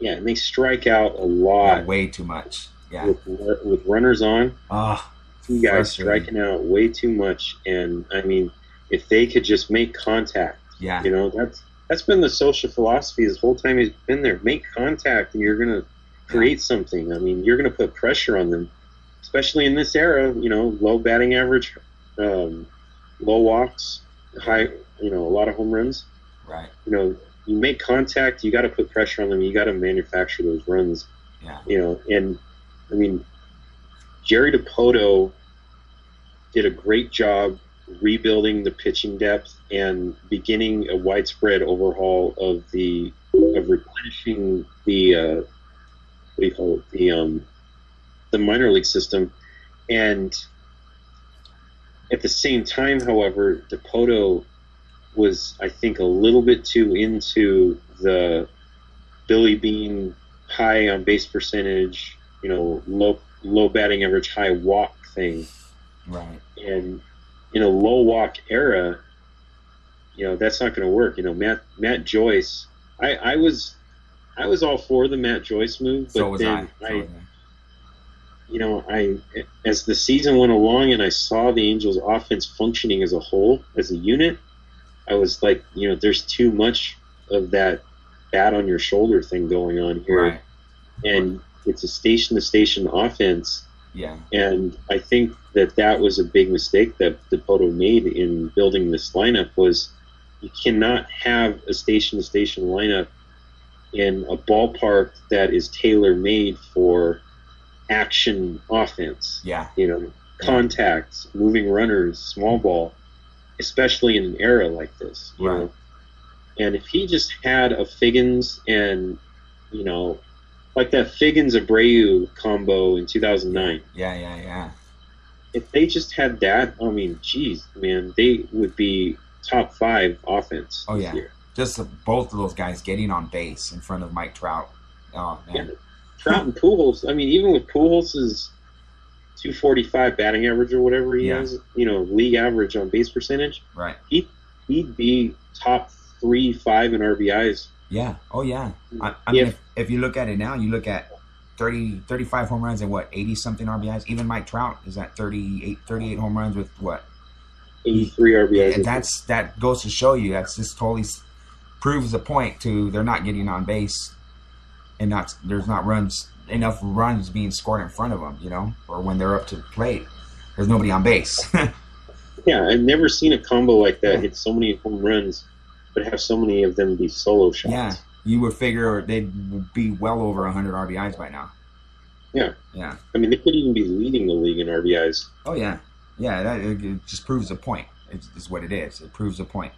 yeah, and they strike out a Yeah, lot way too much. Yeah. with with runners on. Oh, Two guys striking out way too much, and I mean, if they could just make contact, yeah. you know, that's that's been the Scioscia philosophy this whole time he's been there. Make contact, and you're gonna create something. I mean, you're gonna put pressure on them, especially in this era. You know, low batting average, um, low walks, high, you know, a lot of home runs. Right. You know, you make contact, you got to put pressure on them. You got to manufacture those runs. Yeah. You know, and I mean, Jerry Dipoto did a great job rebuilding the pitching depth and beginning a widespread overhaul of the of replenishing the uh, what do you call it the um, the minor league system, and at the same time, however, Dipoto was I think a little bit too into the Billy Beane high on base percentage, you know, low low batting average, high walk thing Right. and in a low walk era, you know that's not going to work. You know, Matt Matt Joyce, I, I was I was all for the Matt Joyce move, but So was I. So I, you know, I as the season went along and I saw the Angels' offense functioning as a whole, as a unit, I was like, you know, there's too much of that bat on your shoulder thing going on here, Right. and it's a station to station offense. Yeah. And I think that that was a big mistake that Dipoto made in building this lineup was you cannot have a station to station lineup in a ballpark that is tailor made for action offense. Yeah. You know, contacts, moving runners, small ball, especially in an era like this. You Right. know, and if he just had a Figgins and you know, like that Figgins Abreu combo in 2009 Yeah. Yeah. Yeah. if they just had that, I mean, geez, man, they would be top five offense. Oh, yeah. year. Just both of those guys getting on base in front of Mike Trout. Oh man. Trout and Pujols. I mean, even with Pujols' 245 batting average or whatever he Yeah. has, you know, league average on base percentage, Right. He he'd be top three, five in RBIs. Yeah. Oh yeah. I, I Yeah. mean, if, if you look at it now, you look at 30, 35 home runs and what 80 something RBIs. Even Mike Trout is at 38, 38 home runs with what 83 RBIs. and that's that goes to show you that's just totally proves a point to they're not getting on base and not there's not runs enough runs being scored in front of them you know or when they're up to the plate. There's nobody on base. Yeah, I've never seen a combo like that hit so many home runs, but have so many of them be solo shots. yeah you would figure they'd be well over 100 RBIs by now. Yeah. yeah. I mean, they could even be leading the league in RBIs. oh yeah. Yeah that it, it just proves a point. It's, it's what it is. It proves a point.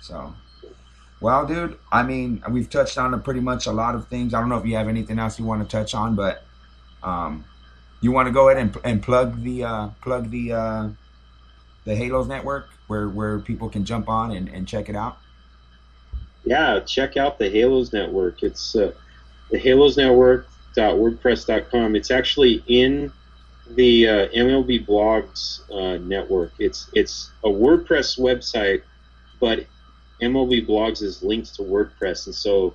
So Well, dude, I mean, we've touched on pretty much a lot of things. I don't know if you have anything else you want to touch on, but um, you want to go ahead and, and plug the uh, plug the uh, the Halos network where where people can jump on and, and check it out. yeah, check out the Halos Network. It's uh, the Halos Network.wordpress.com. It's actually in the uh, MLB Blogs uh, network. It's it's a WordPress website, but MLB Blogs is linked to WordPress, and so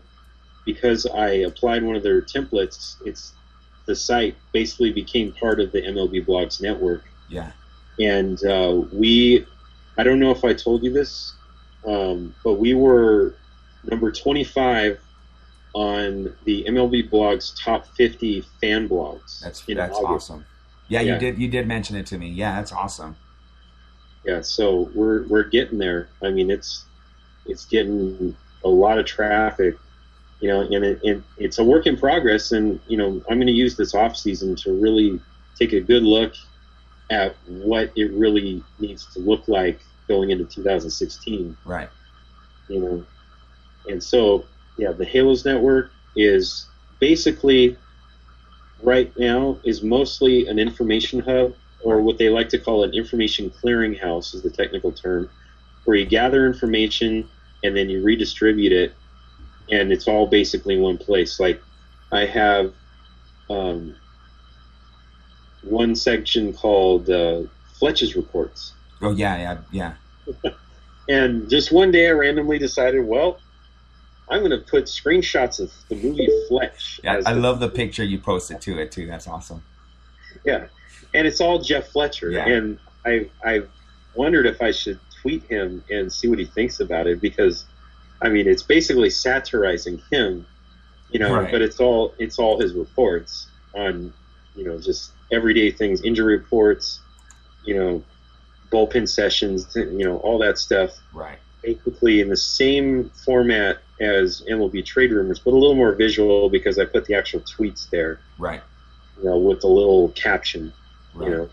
because I applied one of their templates, it's the site basically became part of the MLB Blogs network Yeah. and uh, we i don't know if i told you this um, but we were number 25 on the mlb blogs top 50 fan blogs That's that's August. awesome. Yeah, Yeah. you did you did mention it to me. Yeah, that's awesome. yeah so we're we're getting there i mean it's it's getting a lot of traffic you know and it, it, it's a work in progress and you know i'm going to use this off season to really take a good look at what it really needs to look like going into 2016 Right. you know. And so, yeah, the Halos network is basically right now is mostly an information hub, or what they like to call an information clearinghouse is the technical term, where you gather information and then you redistribute it, and it's all basically in one place. Like I have um, one section called uh, Fletch's reports. Oh yeah, yeah, yeah. And just one day I randomly decided, well, I'm going to put screenshots of the movie Fletch. Yeah, I love the picture you posted to it too. That's awesome. Yeah, and it's all Jeff Fletcher, Yeah. and I I wondered if I should tweet him and see what he thinks about it because, I mean, it's basically satirizing him, you know, Right. but it's all it's all his reports on, you know, just everyday things, injury reports, you know, bullpen sessions, you know, all that stuff, Right. basically in the same format as MLB trade rumors, but a little more visual because I put the actual tweets there, Right. you know, with a little caption, Right. you know.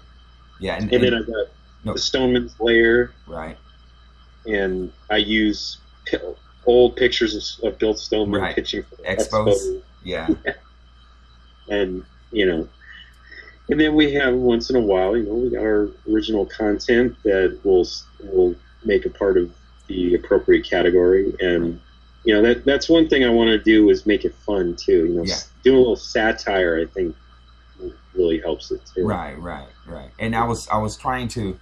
Yeah. And, And then I got No. the Stoneman's layer, right. and I use old pictures of, of Bill Stoneman Right. pitching for the Expos. Expos, Yeah. and you know, and then we have once in a while, you know, we got our original content that will will make a part of the appropriate category, and you know that that's one thing I want to do is make it fun too. You know, Yeah. doing a little satire, I think, really helps it too. Right, right, right. And I was I was trying to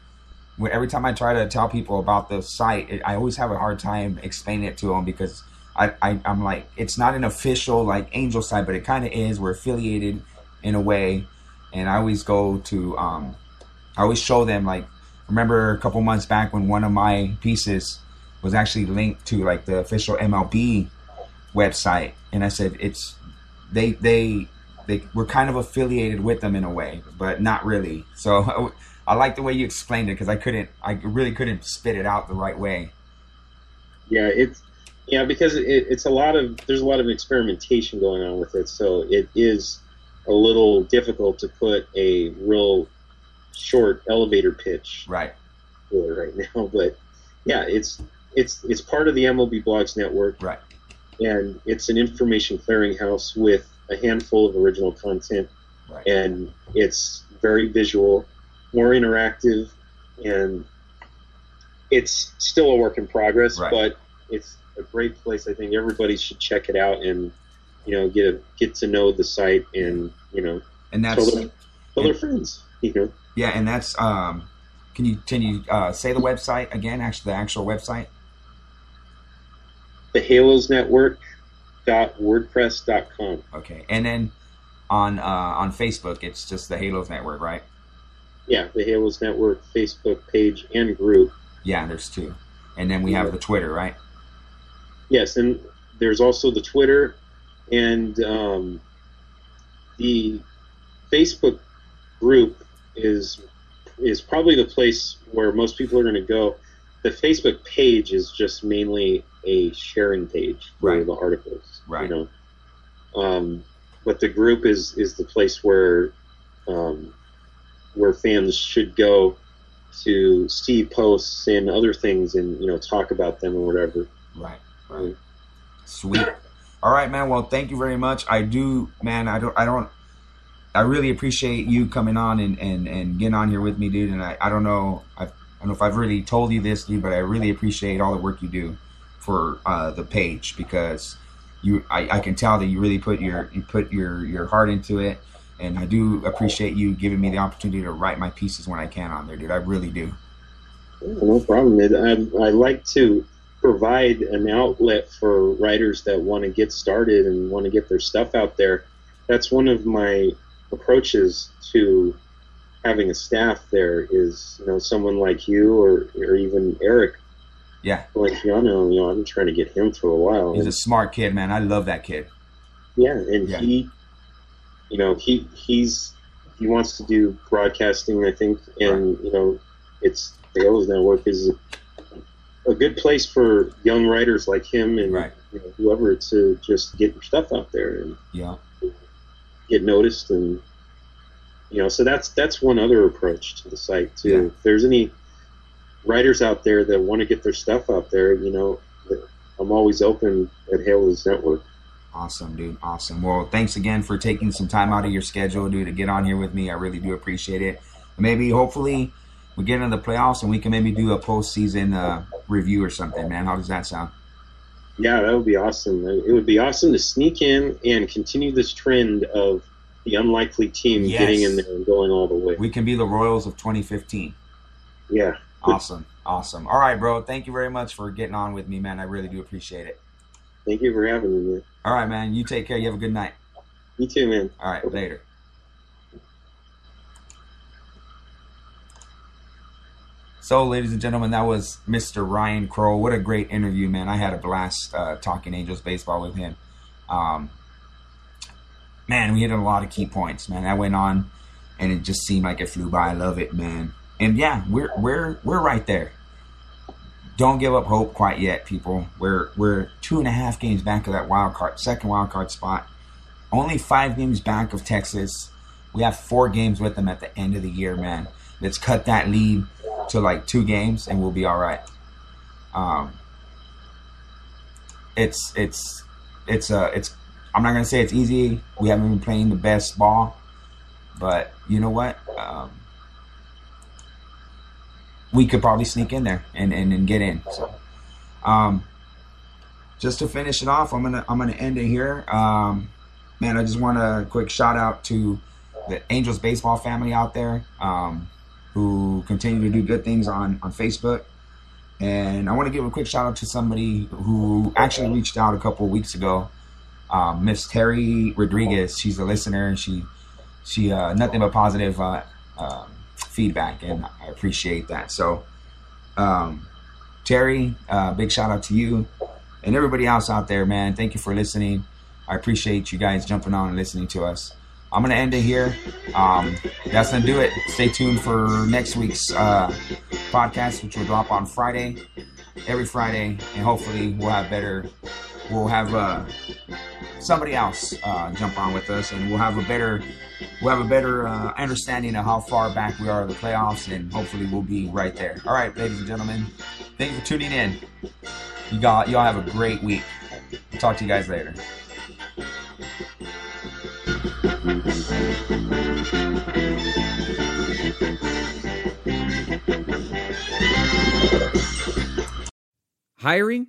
when- every time I try to tell people about the site, it, I always have a hard time explaining it to them because I, I I'm like it's not an official like Angel site, but it kind of is. We're affiliated in a way, and I always go to um I always show them like remember a couple months back when one of my pieces was actually linked to like the official MLB website, and I said it's they they they we're kind of affiliated with them in a way, but not really. So I like the way you explained it because I couldn't, I really couldn't spit it out the right way. Yeah, it's yeah because it, it's a lot of there's a lot of experimentation going on with it, so it is a little difficult to put a real short elevator pitch Right, for right now. But yeah, it's it's it's part of the MLB Blogs network, right, and it's an information clearinghouse with a handful of original content, right. and it's very visual, more interactive, and it's still a work in progress, Right. but it's a great place. I think everybody should check it out and you know get a, get to know the site and you know And tell that's their, tell their friends. You know, yeah, and that's um. Can you can you uh, say the website again? Actually, the actual website. the Halos Network dot wordpress dot com. Okay, and then on uh, on Facebook, it's just the Halos Network, right? Yeah, the Halos Network Facebook page and group. Yeah, there's two, and then we have the Twitter, right? Yes, and there's also the Twitter and um, the Facebook group is is probably the place where most people are going to go. The Facebook page is just mainly a sharing page for Right. the articles, Right. You know, um, but the group is is the place where um, where fans should go to see posts and other things and you know talk about them or whatever. Right. Right. Sweet. All right, man. Well, thank you very much. I do, man. I don't. I don't. I really appreciate you coming on and, and, and getting on here with me, dude. And I, I don't know. I've, I don't know if I've really told you this, dude, but I really appreciate all the work you do for uh, the page because you. I, I can tell that you really put your you put your your heart into it, and I do appreciate you giving me the opportunity to write my pieces when I can on there, dude. I really do. Oh, no problem. I, I like to provide an outlet for writers that want to get started and want to get their stuff out there. That's one of my approaches to having a staff there is, you know, someone like you or, or even Eric Yeah, Valenciano. You know, I've been trying to get him for a while. he's a smart kid, man. I love that kid. yeah, and Yeah. he, you know, he he's he wants to do broadcasting, I think, and you know, it's the Halos Network is a, a good place for young writers like him and Right. you know, whoever to just get your stuff out there and Yeah. get noticed, and you know, so that's that's one other approach to the site too. Yeah. If there's any writers out there that want to get their stuff out there, you know, I'm always open at Halos Network. Awesome, dude. Awesome. Well, thanks again for taking some time out of your schedule, dude, to get on here with me. I really do appreciate it. Maybe, hopefully, we get into the playoffs and we can maybe do a postseason uh, review or something, man. How does that sound? Yeah, that would be awesome. It would be awesome to sneak in and continue this trend of the unlikely team Yes. getting in there and going all the way. We can be the Royals of 2015. Yeah. Awesome. Awesome. All right, bro. Thank you very much for getting on with me, man. I really do appreciate it. Thank you for having me, man. All right, man. You take care. You have a good night. You too, man. All right, later. So, ladies and gentlemen, that was Mr. Ryan Krol. What a great interview, man. I had a blast uh, talking Angels baseball with him. Um, man, we hit a lot of key points, man. I went on and it just seemed like it flew by. I love it, man. And yeah, we're we're we're right there. Don't give up hope quite yet, people. We're we're two and a half games back of that wild card, second wild card spot. Only five games back of Texas. We have four games with them at the end of the year, man. Let's cut that lead to like two games, and we'll be all right. Um, it's it's it's uh it's. I'm not gonna say it's easy. We haven't been playing the best ball, but you know what? Um, we could probably sneak in there and, and, and get in. So, um, just to finish it off, I'm gonna I'm gonna end it here. Um, man, I just want a quick shout out to the Angels baseball family out there um, who continue to do good things on on Facebook. And I want to give a quick shout out to somebody who actually reached out a couple weeks ago, um, Miss Terry Rodriguez. She's a listener, and she she uh, nothing but positive uh, um, feedback, and I appreciate that. So, um, Terry, uh, big shout out to you and everybody else out there, man. Thank you for listening. I appreciate you guys jumping on and listening to us. I'm gonna end it here. Um, that's gonna do it. Stay tuned for next week's uh, podcast, which will drop on Friday, every Friday, and hopefully we'll have better. We'll have uh, somebody else uh, jump on with us, and we'll have a better, we'll have a better uh, understanding of how far back we are in the playoffs, and hopefully we'll be right there. All right, ladies and gentlemen, thank you for tuning in. You got, y'all have a great week. Talk to you guys later. Hiring?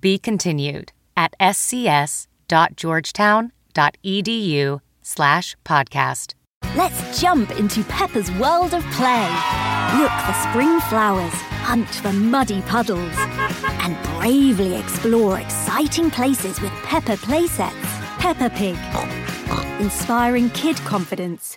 Be continued at scs.georgetown.edu slash podcast. Let's jump into Peppa's world of play. Look for spring flowers, hunt for muddy puddles, and bravely explore exciting places with Peppa playsets. Peppa Pig, inspiring kid confidence.